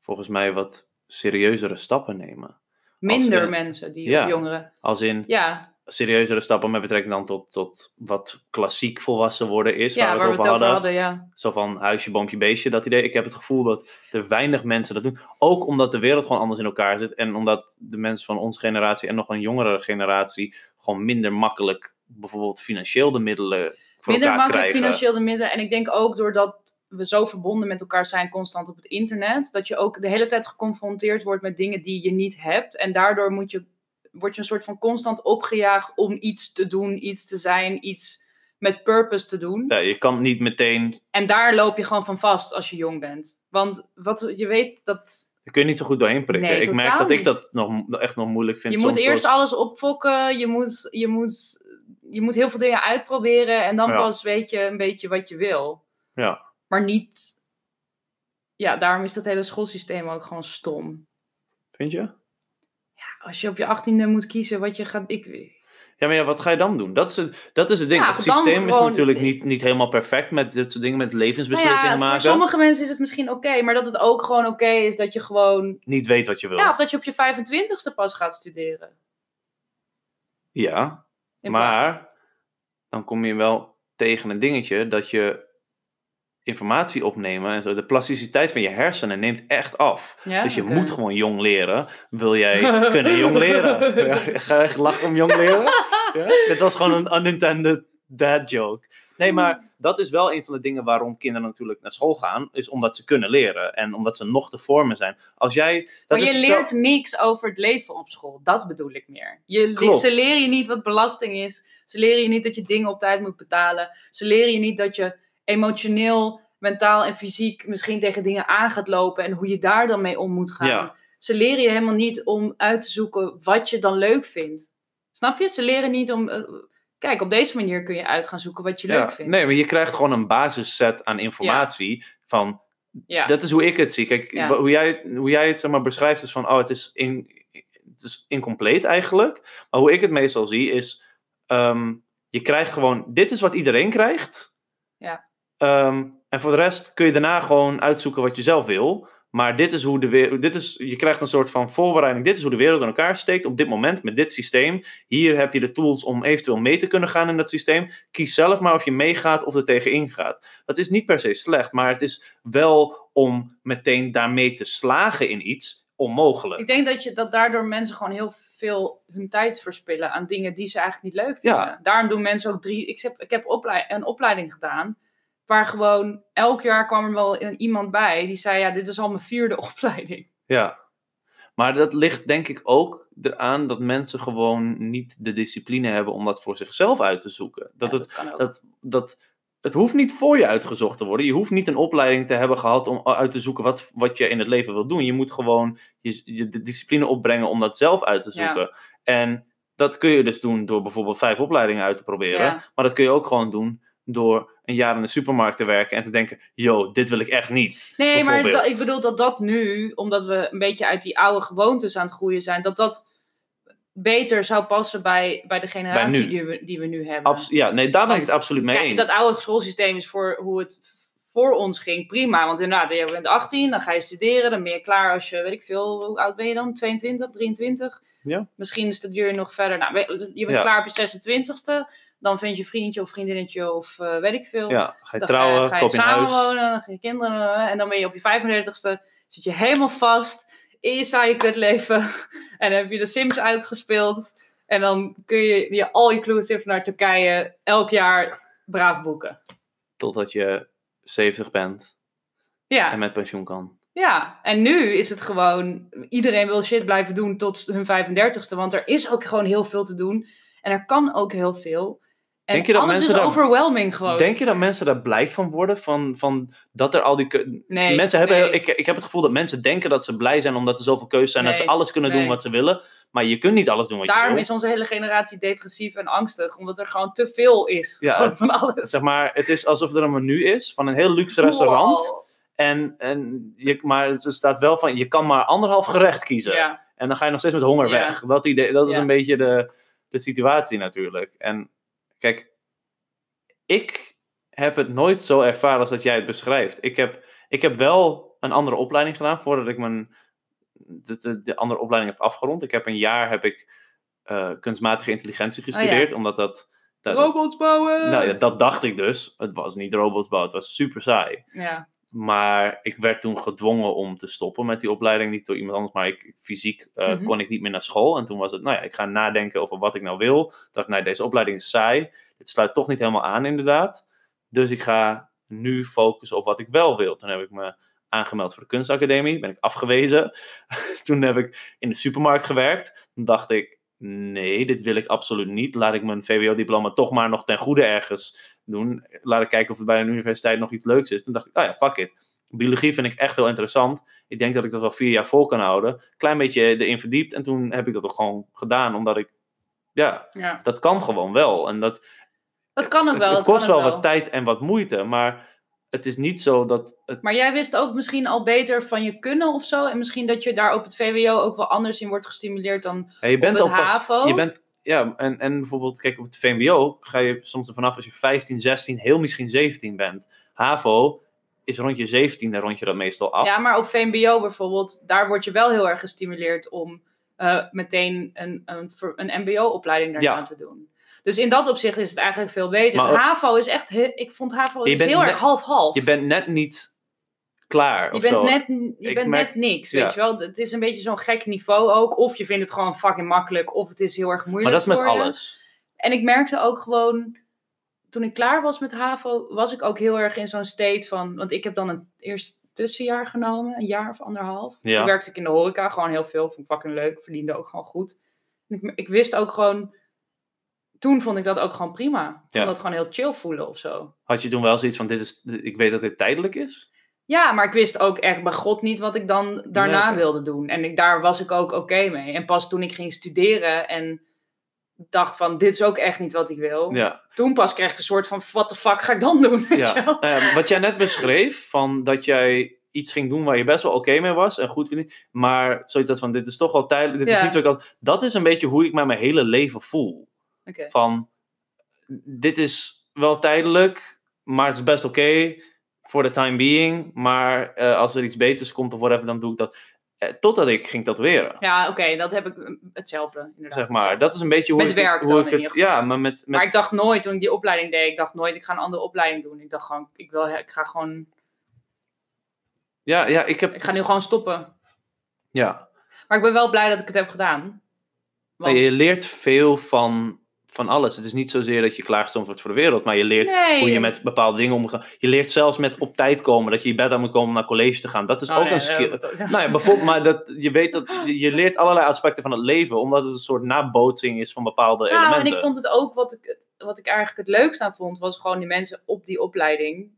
volgens mij wat serieuzere stappen nemen. Minder mensen, die ja. jongeren. Als in Ja, serieuzere stappen met betrekking dan tot, tot wat klassiek volwassen worden is, ja waar we waar het we over hadden. ja. Zo van huisje, boompje, beestje, dat idee. Ik heb het gevoel dat er weinig mensen dat doen. Ook omdat de wereld gewoon anders in elkaar zit. En omdat de mensen van onze generatie en nog een jongere generatie gewoon minder makkelijk bijvoorbeeld financieel de middelen Minder makkelijk krijgen. financieel de middelen. En ik denk ook doordat we zo verbonden met elkaar zijn constant op het internet, dat je ook de hele tijd geconfronteerd wordt met dingen die je niet hebt. En daardoor moet je, word je een soort van constant opgejaagd om iets te doen, iets te zijn, iets met purpose te doen. Ja, je kan niet meteen, En daar loop je gewoon van vast als je jong bent. Want wat je weet dat daar kun je niet zo goed doorheen prikken. Nee, ik merk dat ik dat nog, echt nog moeilijk vind. je moet eerst alles opfokken, je moet, je, moet, je moet heel veel dingen uitproberen en dan Ja. pas weet je een beetje wat je wil. Ja. Maar niet. Ja, daarom is dat hele schoolsysteem ook gewoon stom. Vind je? Als je op je achttiende moet kiezen wat je gaat. Ik, Ja, maar ja, wat ga je dan doen? Dat is het, dat is het ding. Ja, het systeem is natuurlijk niet, niet helemaal perfect met dit soort dingen, met nou levensbeslissingen ja, maken. voor sommige mensen is het misschien oké, maar dat het ook gewoon oké is dat je gewoon. Niet weet wat je wil. Ja, of dat je op je 25ste pas gaat studeren. Ja, maar dan kom je wel tegen een dingetje dat je informatie opnemen en zo, de plasticiteit van je hersenen neemt echt af. Ja? dus je moet gewoon jong leren. Wil jij kunnen jong leren? Ja, ga je lachen om jong leren? Ja? Dit was gewoon een unintended dad joke. Nee, maar dat is wel een van de dingen waarom kinderen natuurlijk naar school gaan. Is omdat ze kunnen leren. En omdat ze nog te vormen zijn. Als jij... Dat Maar je is zo- leert niks over het leven op school. Dat bedoel ik meer. Je, Klopt. ze leren je niet wat belasting is. Ze leren je niet dat je dingen op tijd moet betalen. Ze leren je niet dat je emotioneel, mentaal en fysiek misschien tegen dingen aan gaat lopen. En hoe je daar dan mee om moet gaan. Ja. Ze leren je helemaal niet om uit te zoeken wat je dan leuk vindt. Snap je? Ze leren niet om... kijk, op deze manier kun je uit gaan zoeken wat je leuk Ja, vindt. nee, maar je krijgt gewoon een basisset aan informatie. Van Ja. Dat is hoe ik het zie. Kijk, Ja. hoe, jij, hoe jij het zeg maar, beschrijft is van, oh, het is, in, het is incompleet eigenlijk. Maar hoe ik het meestal zie is, ehm, je krijgt gewoon, dit is wat iedereen krijgt. Ja. Ehm, en voor de rest kun je daarna gewoon uitzoeken wat je zelf wil. Maar dit is hoe de wereld, dit is, je krijgt een soort van voorbereiding. Dit is hoe de wereld in elkaar steekt op dit moment met dit systeem. Hier heb je de tools om eventueel mee te kunnen gaan in dat systeem. Kies zelf maar of je meegaat of er tegenin gaat. Dat is niet per se slecht, maar het is wel om meteen daarmee te slagen in iets onmogelijk. Ik denk dat, je, dat daardoor mensen gewoon heel veel hun tijd verspillen aan dingen die ze eigenlijk niet leuk vinden. Ja. Daarom doen mensen ook drie. Ik heb, ik heb oplei- een opleiding gedaan. Waar gewoon elk jaar kwam er wel iemand bij die zei: Ja, dit is al mijn vierde opleiding. Ja. Maar dat ligt denk ik ook eraan dat mensen gewoon niet de discipline hebben om dat voor zichzelf uit te zoeken. Dat Ja, het, dat, dat, het hoeft niet voor je uitgezocht te worden. Je hoeft niet een opleiding te hebben gehad om uit te zoeken wat, wat je in het leven wil doen. Je moet gewoon je, je de discipline opbrengen om dat zelf uit te Ja. zoeken. En dat kun je dus doen door bijvoorbeeld vijf opleidingen uit te proberen. Ja. Maar dat kun je ook gewoon doen door een jaar in de supermarkt te werken en te denken: yo, dit wil ik echt niet. Nee, maar dat- ik bedoel dat dat nu, omdat we een beetje uit die oude gewoontes aan het groeien zijn, dat dat beter zou passen bij, bij de generatie die, we, die we nu hebben. Abs- ja, nee, daar ben ik het absoluut mee Kijk, eens. dat oude schoolsysteem is voor hoe het voor ons ging prima. Want inderdaad, je bent 18, dan ga je studeren. Dan ben je klaar als je, weet ik veel, hoe oud ben je dan? 22, 23? Ja. Misschien studeer je nog verder. Nou, je bent Ja. klaar op je 26ste. Dan vind je vriendje of vriendinnetje of eh, weet ik veel. Ja, ga je Dan trouwen, ga je, ga samenwonen, dan ga je kinderen. eh, En dan ben je op je 35ste, zit je helemaal vast in je saaie kutleven. En dan heb je de Sims uitgespeeld. En dan kun je je all-inclusive naar Turkije elk jaar braaf boeken. Totdat je 70 bent en Ja, met pensioen kan. ja, en nu is het gewoon, iedereen wil shit blijven doen tot hun 35ste. Want er is ook gewoon heel veel te doen. En er kan ook heel veel. En Denk je dat mensen is daar- overwhelming gewoon. Denk je dat mensen daar blij van worden? Van, van dat er al die. nee, mensen hebben, nee. ik, ik heb het gevoel dat mensen denken dat ze blij zijn omdat er zoveel keuzes zijn. Dat ze alles kunnen doen wat ze willen. Maar je kunt niet alles doen wat je Daarom wil. is onze hele generatie depressief en angstig. Omdat er gewoon te veel is. Ja, van alles. Zeg maar, het is alsof er een menu is van een heel luxe restaurant. Wow. En, en je, maar het staat wel van, je kan maar anderhalf gerecht kiezen. Ja, En dan ga je nog steeds met honger Ja. weg. Dat, idee, dat is een beetje de, de situatie natuurlijk. En kijk, ik heb het nooit zo ervaren als dat jij het beschrijft. Ik heb, ik heb wel een andere opleiding gedaan voordat ik mijn, de, de, de andere opleiding heb afgerond. Ik heb een jaar heb ik, eh, kunstmatige intelligentie gestudeerd, omdat dat... dat robots bouwen! nou ja, dat dacht ik dus. Het was niet robots bouwen, het was super saai. Ja, Maar ik werd toen gedwongen om te stoppen met die opleiding. Niet door iemand anders, maar ik, fysiek eh, Mhm. kon ik niet meer naar school. En toen was het, nou ja, ik ga nadenken over wat ik nou wil. Ik dacht, nee, deze opleiding is saai. Dit sluit toch niet helemaal aan, inderdaad. Dus ik ga nu focussen op wat ik wel wil. Toen heb ik me aangemeld voor de kunstacademie. Ben ik afgewezen. toen heb ik in de supermarkt gewerkt. Toen dacht ik, nee, dit wil ik absoluut niet. Laat ik mijn VWO-diploma toch maar nog ten goede ergens doen. Laat ik kijken of het bij een universiteit nog iets leuks is. Toen dacht ik, oh ja, fuck it. Biologie vind ik echt heel interessant. Ik denk dat ik dat wel vier jaar vol kan houden. Klein beetje erin verdiept. En toen heb ik dat ook gewoon gedaan. Omdat ik, ja, ja. dat kan gewoon wel. En dat, Dat kan ook wel. het kost ook wel wat tijd en wat moeite. Maar het is niet zo dat het... Maar jij wist ook misschien al beter van je kunnen of zo. En misschien dat je daar op het VWO ook wel anders in wordt gestimuleerd dan. Ja, je bent het al pas, HAVO? Je bent, ja, en, en bijvoorbeeld, kijk, op het VMBO ga je soms ervan af als je 15, 16, heel misschien 17 bent. HAVO is rond je 17, dan rond je dat meestal af. Ja, maar op VMBO bijvoorbeeld, daar word je wel heel erg gestimuleerd om eh, meteen een, een, een MBO-opleiding daarna Ja. te doen. Dus in dat opzicht is het eigenlijk veel beter. Maar HAVO is echt, he- ik vond HAVO is bent heel net- erg half-half. Je bent net niet klaar Je of bent, zo. net, je Ik bent merk- net niks, ja. weet je wel. Het is een beetje zo'n gek niveau ook. Of je vindt het gewoon fucking makkelijk, of het is heel erg moeilijk maar dat is met je. alles. En ik merkte ook gewoon, toen ik klaar was met HAVO, was ik ook heel erg in zo'n state van... Want ik heb dan een eerst tussenjaar genomen, een jaar of anderhalf. Ja. Toen werkte ik in de horeca, gewoon heel veel. Vond ik fucking leuk, verdiende ook gewoon goed. Ik wist ook gewoon... Toen vond ik dat ook gewoon prima. Ik vond dat gewoon heel chill voelen of zo. Had je toen wel zoiets van, dit is, ik weet dat dit tijdelijk is? Ja, maar ik wist ook echt bij God niet wat ik dan daarna Nee, wilde doen. En ik, daar was ik ook oké mee. En pas toen ik ging studeren en dacht van, dit is ook echt niet wat ik wil. Ja. Toen pas kreeg ik een soort van, what the fuck ga ik dan doen? Ja. ja, wat jij net beschreef, van dat jij iets ging doen waar je best wel oké mee was en goed vindt, maar zoiets dat van, dit is toch wel tijdelijk, dit is niet zo ik had. Dat is een beetje hoe ik mij mijn hele leven voel. Van, dit is wel tijdelijk, maar het is best oké voor the time being, maar eh, als er iets beters komt of whatever, dan doe ik dat. Eh, totdat ik ging tatoeëren. Ja, oké, dat heb ik mm, hetzelfde. Inderdaad, Zeg maar, dat is een beetje hoe Met ik het, hoe ik het ja, maar met, met Maar ik dacht nooit, toen ik die opleiding deed, ik dacht nooit, ik ga een andere opleiding doen. Ik dacht gewoon, ik, wil, ik ga gewoon, ja, ja, ik heb ik ga nu gewoon stoppen. ja, Maar ik ben wel blij dat ik het heb gedaan. Want- Nee, je leert veel van, van alles. Het is niet zozeer dat je klaargestoomd wordt voor de wereld, maar je leert Nee. hoe je met bepaalde dingen omgaat. Je leert zelfs met op tijd komen, dat je je bed aan moet komen om naar college te gaan. Dat is Oh, ook nee, een skill. dat- Nou ja, bijvoorbeeld, maar dat, je weet dat je leert allerlei aspecten van het leven, omdat het een soort nabootsing is van bepaalde Nou, elementen. en ik vond het ook, wat ik, wat ik eigenlijk het leukst aan vond, was gewoon die mensen op die opleiding.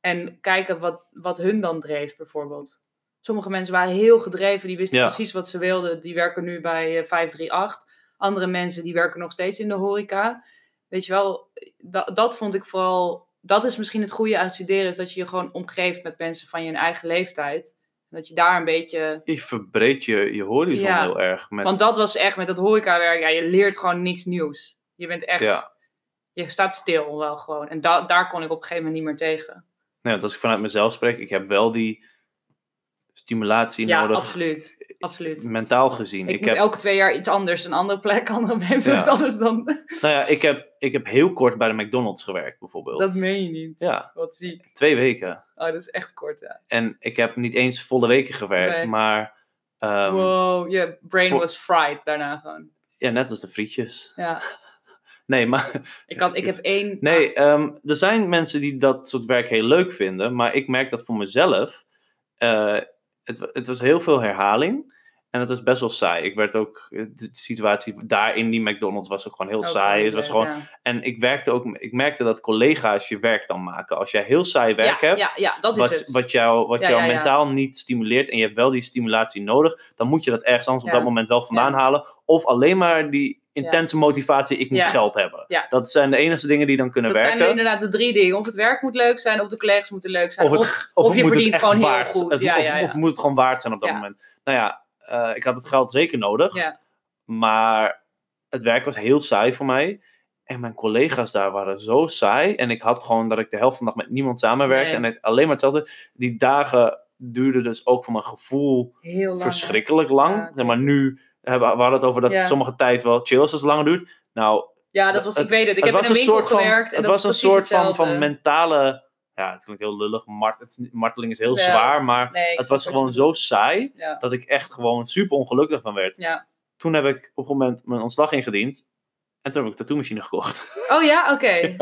En kijken wat, wat hun dan dreef, bijvoorbeeld. Sommige mensen waren heel gedreven, die wisten Ja. precies wat ze wilden. Die werken nu bij eh, 538. Andere mensen, die werken nog steeds in de horeca. Weet je wel, dat, dat vond ik vooral... Dat is misschien het goede aan studeren, is dat je je gewoon omgeeft met mensen van je eigen leeftijd. Dat je daar een beetje... Je verbreedt je, je horizon Ja. heel erg. Met, Want dat was echt met dat horecawerk, ja, je leert gewoon niks nieuws. Je bent echt, Ja. je staat stil wel gewoon. En da daar kon ik op een gegeven moment niet meer tegen. nee, want als ik vanuit mezelf spreek, ik heb wel die stimulatie Ja, nodig, absoluut. Absoluut. mentaal gezien. Ik, heb, elke twee jaar iets anders, een andere plek, andere mensen, Ja. anders dan. nou ja, ik, heb, ik heb heel kort bij de McDonald's gewerkt, bijvoorbeeld. Dat meen je niet. Ja, Wat ziek. twee weken. Oh, dat is echt kort, ja. En ik heb niet eens volle weken gewerkt, Nee. maar ehm, wow, je brain voor- was fried daarna gewoon. ja, net als de frietjes. Ja, Nee, maar ik, had, ik heb één... nee, ehm, er zijn mensen die dat soort werk heel leuk vinden, maar ik merk dat voor mezelf, eh, het, het was heel veel herhaling en het was best wel saai. Ik werd ook, eh, de situatie daar in die McDonald's was ook gewoon heel saai. Het was gewoon, ja. En ik werkte ook, ik merkte dat collega's je werk dan maken. Als jij heel saai werk ja, hebt, Ja, ja, dat is wat, het. wat jou, wat jou mentaal niet stimuleert en je hebt wel die stimulatie nodig, dan moet je dat ergens anders op dat moment wel vandaan halen. Of alleen maar die intense motivatie, ik moet geld hebben. Ja. Dat zijn de enige dingen die dan kunnen dat zijn werken. inderdaad de drie dingen. Of het werk moet leuk zijn, of de collega's moeten leuk zijn. Of, Of, je moet verdient gewoon heel waard, goed. het- Ja, of, ja, ja. of moet het gewoon waard zijn op dat moment. Nou ja, eh, ik had het geld zeker nodig. Ja. Maar het werk was heel saai voor mij. En mijn collega's daar waren zo saai. En ik had gewoon dat ik de helft van de dag met niemand samenwerkte. Nee. En het alleen maar hetzelfde. Die dagen duurden dus ook voor mijn gevoel Heel lang. verschrikkelijk lang. Ja, maar nu we hadden het over dat Ja. sommige tijd wel chill is als het langer duurt. Nou, Ja, dat was, ik Het- weet het. Ik het heb in een winkel van, gewerkt. En het dat was een soort van, van mentale. Ja, het klinkt heel lullig. Mart, het marteling is heel Ja. zwaar. Maar Nee, het was gewoon zo saai. Ja. Dat ik echt gewoon super ongelukkig van werd. Ja. Toen heb ik op een moment mijn ontslag ingediend. En toen heb ik een tattoo-machine gekocht. Oh ja, oké.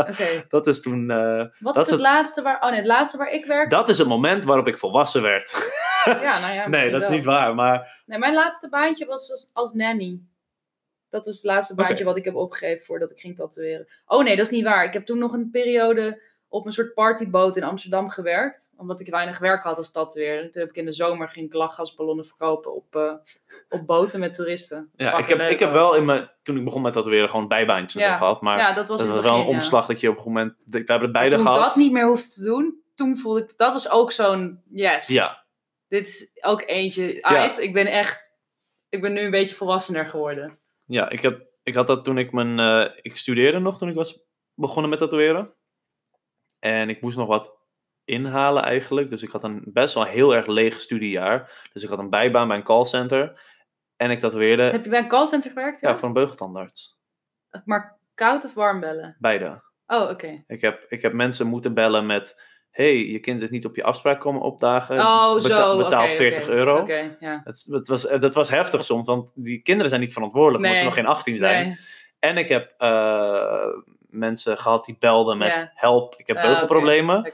Dat is toen. eh, Wat Dat is is het laatste waar... Oh nee, het laatste waar ik werk... dat is het moment waarop ik volwassen werd. Ja, nou ja, nee, dat is niet waar. Maar Nee, mijn laatste baantje was als, als nanny. Dat was het laatste baantje wat ik heb opgegeven voordat ik ging tatoeëren. Oh nee, dat is niet waar. Ik heb toen nog een periode op een soort partyboot in Amsterdam gewerkt. Omdat ik weinig werk had als tatoeëerder. En Toen heb ik in de zomer ging ik lachgasballonnen verkopen op, eh, op boten met toeristen. ja, ik heb, ik heb wel in mijn, toen ik begon met tatoeëren gewoon bijbaantjes Ja. gehad. Maar Ja, dat was dat wel een ja. omslag dat je op een moment. We hebben beide toen gehad. ik dat niet meer hoefde te doen, toen voelde ik... Dat was ook zo'n... Yes. Ja, Dit is ook eentje... Ait, ik ben echt... Ik ben nu een beetje volwassener geworden. ja ik, heb, ik had dat toen ik mijn. eh, ik studeerde nog toen ik was begonnen met tatoeëren. En ik moest nog wat inhalen eigenlijk. Dus ik had een best wel heel erg leeg studiejaar. Dus ik had een bijbaan bij een callcenter. En ik tatoeëerde Heb je bij een callcenter gewerkt? ja, voor een beugeltandarts. Maar Koud of warm bellen? Beide. Oh, oké. Ik heb, ik heb mensen moeten bellen met... hey, je kind is niet op je afspraak komen opdagen. Oh, Beta- zo. Betaal oké, 40 oké, euro. Ja. Het was, dat was heftig soms, want die kinderen zijn niet verantwoordelijk omdat ze Nee. nog geen 18 zijn. Nee. En ik heb eh, mensen gehad die belden met help, ik heb Ah, beugelproblemen.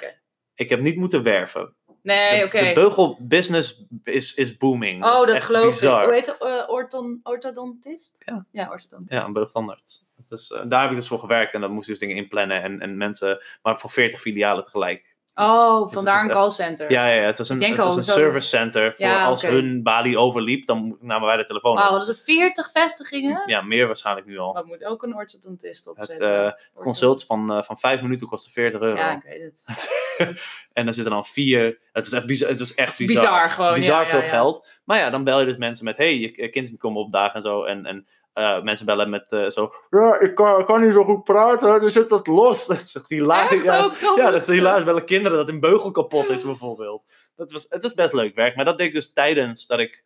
Ik heb niet moeten werven. Nee, oké. de beugelbusiness is, is booming. Oh, dat geloof bizar. ik. Hoe heet het? Eh, orthodontist? Ja. Ja, orthodontist. Ja, een beugtandarts. Dat is, eh, daar heb ik dus voor gewerkt en dan moest dus dingen inplannen en, en mensen, maar voor 40 filialen tegelijk. Oh, het vandaar een callcenter. Ja, ja, het was een, het was een service center voor Ja, als hun balie overliep, dan namen wij de telefoon Wauw, dat is 40 vestigingen? Ja, meer waarschijnlijk nu al. Dat moet ook een orthodontist Het opzetten. eh, consult van, eh, van 5 minuten kostte 40 euro. Ja, ik weet het. en dan zitten dan vier. Het was echt bizar. Het was echt bizar. Bizar gewoon, Bizar ja, veel ja. geld. Maar ja, dan bel je dus mensen met: hey, je kind is niet komen opdagen en zo. En, en eh, mensen bellen met eh, zo: ja, ik kan, ik kan niet zo goed praten, dus zit dat los. Dat is hilarisch. Ja, Oh, is- ja, dat is hilarisch. Bellen kinderen dat hun beugel kapot is, bijvoorbeeld. Dat was, het was best leuk werk, maar dat deed ik dus tijdens dat ik.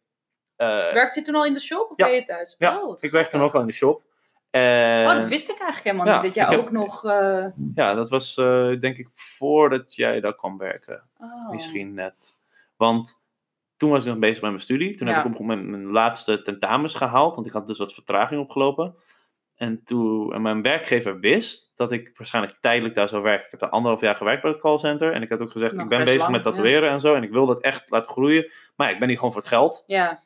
eh, Werkt je toen al in de shop of Ja. ben je thuis? Ja, oh, ik werkte toen ook al in de shop. En- Oh, dat wist ik eigenlijk helemaal ja, niet. Dat jij heb- ook nog... eh, Ja, dat was eh, denk ik voordat jij daar kwam werken. oh. Misschien net. Want toen was ik nog bezig met mijn studie. Toen Ja. heb ik op een moment mijn laatste tentamens gehaald. Want ik had dus wat vertraging opgelopen. En toen en mijn werkgever wist dat ik waarschijnlijk tijdelijk daar zou werken. Ik heb daar anderhalf jaar gewerkt bij het callcenter. En ik had ook gezegd, Nog ik ben bezig lang, met tatoeëren en zo. En ik wil dat echt laten groeien. Maar ja, ik ben hier gewoon voor het geld. Ja,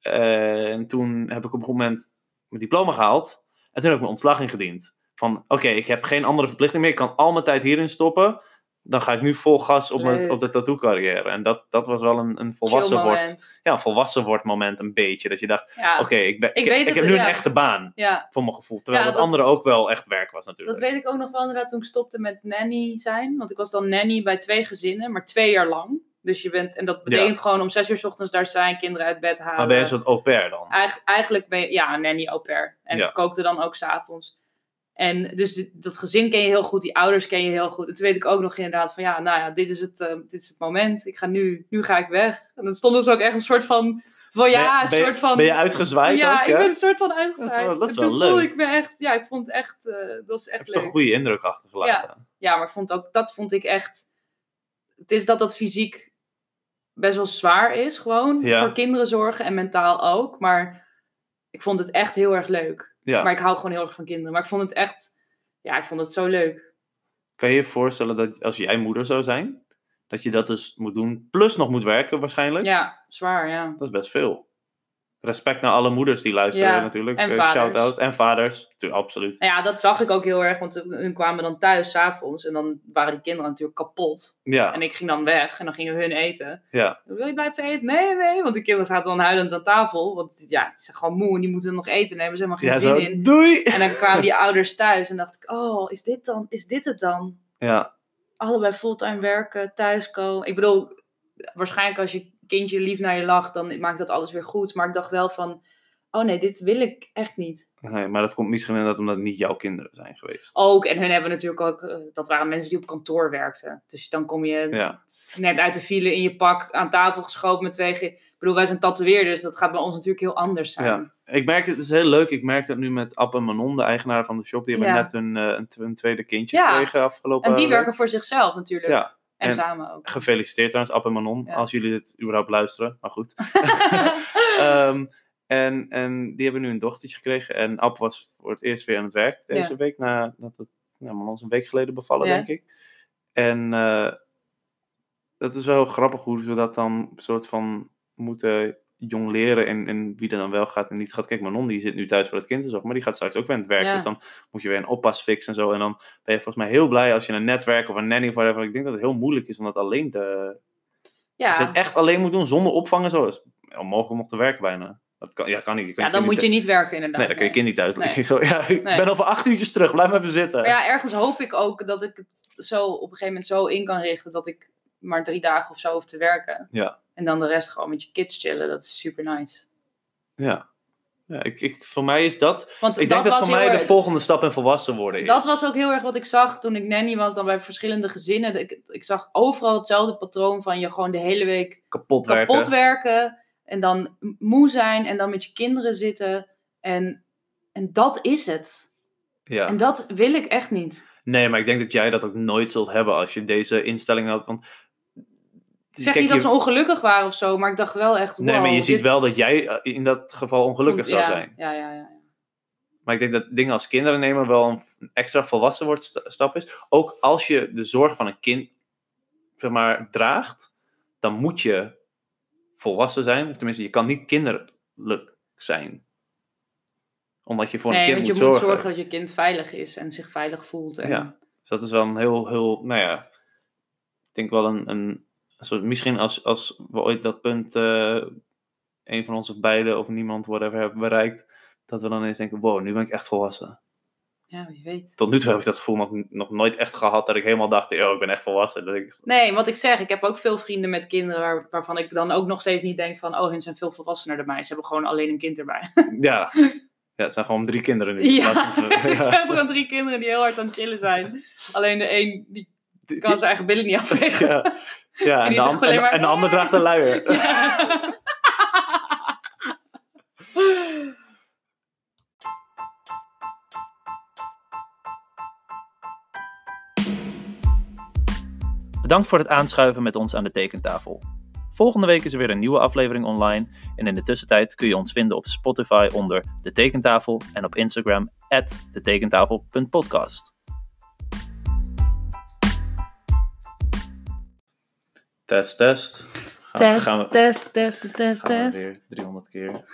Eh, en toen heb ik op een moment mijn diploma gehaald. En toen heb ik mijn ontslag ingediend. Van, oké, ik heb geen andere verplichting meer. Ik kan al mijn tijd hierin stoppen. Dan ga ik nu vol gas op, mijn, op de tattoo carrière. En dat, dat was wel een, een volwassen wordt. Ja, een volwassen wordt moment een beetje. Dat je dacht, Ja, oké, ik, ben, Ik ik, weet ik het, heb nu ja. een echte baan. ja, Voor mijn gevoel. Terwijl het dat- andere ook wel echt werk was natuurlijk. dat weet ik ook nog wel inderdaad toen ik stopte met nanny zijn. Want ik was dan nanny bij twee gezinnen, maar twee jaar lang. Dus je bent, en dat betekent gewoon om zes uur 's ochtends daar zijn, kinderen uit bed halen. maar ben je een soort au pair dan? Eigen- eigenlijk ben je, ja, een nanny au pair. En ik kookte dan ook s'avonds. En dus dat gezin ken je heel goed, die ouders ken je heel goed. En toen weet ik ook nog inderdaad van, ja, nou ja, dit is het, eh, dit is het moment. Ik ga nu, nu ga ik weg. En dan stonden ze ook echt een soort van, van ja, ben, je- soort van... Ben je uitgezwaaid ja, ook? ik ben een soort van uitgezwaaid. dat is wel leuk. voelde ik me echt, ja, ik vond het echt, eh, dat was echt Heb je toch leuk. een goede indruk achtergelaten. Ja, maar ik vond ook, dat vond ik echt. Het is dat dat fysiek best wel zwaar is, gewoon. Ja. Voor kinderen zorgen en mentaal ook. Maar ik vond het echt heel erg leuk. Ja. Maar ik hou gewoon heel erg van kinderen. Maar ik vond het echt, ja, ik vond het zo leuk. Kan je je voorstellen dat als jij moeder zou zijn, dat je dat dus moet doen, plus nog moet werken waarschijnlijk? Ja, zwaar, ja. Dat is best veel. Respect naar alle moeders die luisteren Ja, natuurlijk. en Eh, vaders. Shout-out. En vaders. Tu- absoluut. Ja, dat zag ik ook heel erg. Want hun kwamen dan thuis s'avonds. En dan waren die kinderen natuurlijk kapot. Ja, En ik ging dan weg. En dan gingen hun eten. ja. Wil je blijven eten? Nee, nee. Want de kinderen zaten dan huilend aan tafel. Want ja, die zijn gewoon moe en die moeten nog eten. En hebben ze helemaal ja geen zo, zin in. doei! En dan kwamen die ouders thuis en dacht ik, oh, is dit dan, is dit het dan? Ja, Allebei fulltime werken, thuiskomen. Ik bedoel, waarschijnlijk als je kindje lief naar je lacht, dan maakt dat alles weer goed. Maar ik dacht wel van, oh nee, dit wil ik echt niet. nee, maar dat komt misschien inderdaad omdat het niet jouw kinderen zijn geweest. Ook, en hun hebben natuurlijk ook, eh, dat waren mensen die op kantoor werkten. Dus dan kom je Ja, net uit de file in je pak aan tafel geschoven met twee... Ik bedoel, wij zijn tatoeëerders, dus dat gaat bij ons natuurlijk heel anders zijn. ja. Ik merk het, het is heel leuk. Ik merk dat nu met App en Manon, de eigenaar van de shop. Die hebben Ja. net een, eh, een, tw- een tweede kindje Ja. gekregen afgelopen En die week. werken voor zichzelf natuurlijk. Ja, En, en- samen ook. Gefeliciteerd trouwens, App en Manon, Ja. als jullie dit überhaupt luisteren. Maar goed. Ehm, en, en die hebben nu een dochtertje gekregen. En App was voor het eerst weer aan het werk deze Ja. week. Nadat het nou, Manon een week geleden bevallen, Ja. denk ik. En eh, dat is wel grappig hoe ze dat dan soort van moeten jong leren. En, en wie er dan wel gaat en niet gaat. Kijk, Manon die zit nu thuis voor het kinderzorg. Maar die gaat straks ook weer aan het werk. Ja. Dus dan moet je weer een oppas fixen en zo. En dan ben je volgens mij heel blij als je een netwerk of een nanny of whatever. Ik denk dat het heel moeilijk is om dat alleen te... ja. Als je het echt alleen moet doen zonder opvang en zo, is onmogelijk om te werken bijna. Dat kan, ja, kan niet. Kan Ja, dan kind moet je niet werken inderdaad. Nee, dan kun je kind niet thuis Nee. Zo, ja, ik Nee. ben over acht uurtjes terug, blijf maar even zitten. Maar ja, ergens hoop ik ook dat ik het zo op een gegeven moment zo in kan richten dat ik maar drie dagen of zo hoef te werken. Ja. En dan de rest gewoon met je kids chillen. Dat is super nice. Ja. Ja, ik, ik, voor mij is dat... Want Ik dat denk dat voor mij de volgende stap in volwassen worden is. Dat was ook heel erg wat ik zag toen ik nanny was, dan bij verschillende gezinnen. Ik, ik zag overal hetzelfde patroon van je gewoon de hele week kapot werken. kapot werken. En dan moe zijn en dan met je kinderen zitten. En, en dat is het. Ja. En dat wil ik echt niet. Nee, maar ik denk dat jij dat ook nooit zult hebben als je deze instelling had. Want Ik zeg Kijk, niet dat ze ongelukkig waren of zo, maar ik dacht wel echt. Nee, maar je ziet wel dat jij eh, in dat geval ongelukkig zou ja, zijn. Ja, ja, ja. Maar ik denk dat dingen als kinderen nemen wel een extra volwassen wordt sta- stap is. Ook als je de zorg van een kind zeg maar, draagt, dan moet je volwassen zijn. Of tenminste, je kan niet kinderlijk zijn. Omdat je voor een kind want je moet moet zorgen. zorgen dat je kind veilig is en zich veilig voelt. En... Ja. Dus dat is wel een heel, heel, nou ja, ik denk wel een, een misschien als, als we ooit dat punt, eh een van ons of beiden of niemand, whatever, hebben bereikt, dat we dan eens denken, wow, nu ben ik echt volwassen. ja, wie weet. Tot nu toe heb ik dat gevoel nog, nog nooit echt gehad, dat ik helemaal dacht, oh, ik ben echt volwassen. Dat ik, Nee, wat ik zeg, ik heb ook veel vrienden met kinderen waar, waarvan ik dan ook nog steeds niet denk van, oh, hun zijn veel volwassener dan mij. Ze hebben gewoon alleen een kind erbij. ja. ja, het zijn gewoon drie kinderen nu. Ja, het, ja. zijn gewoon drie kinderen die heel hard aan het chillen zijn. Alleen de een, die kan zijn eigen billen niet afvegen. ja, ja en, die de en- maar, en de ander draagt een luier. Ja. Bedankt voor het aanschuiven met ons aan de tekentafel. Volgende week is er weer een nieuwe aflevering online. En in de tussentijd kun je ons vinden op Spotify onder De Tekentafel en op Instagram detekentafel.podcast. Test, test. Gaan, Test, gaan we, test, test, test, test. weer 300 keer.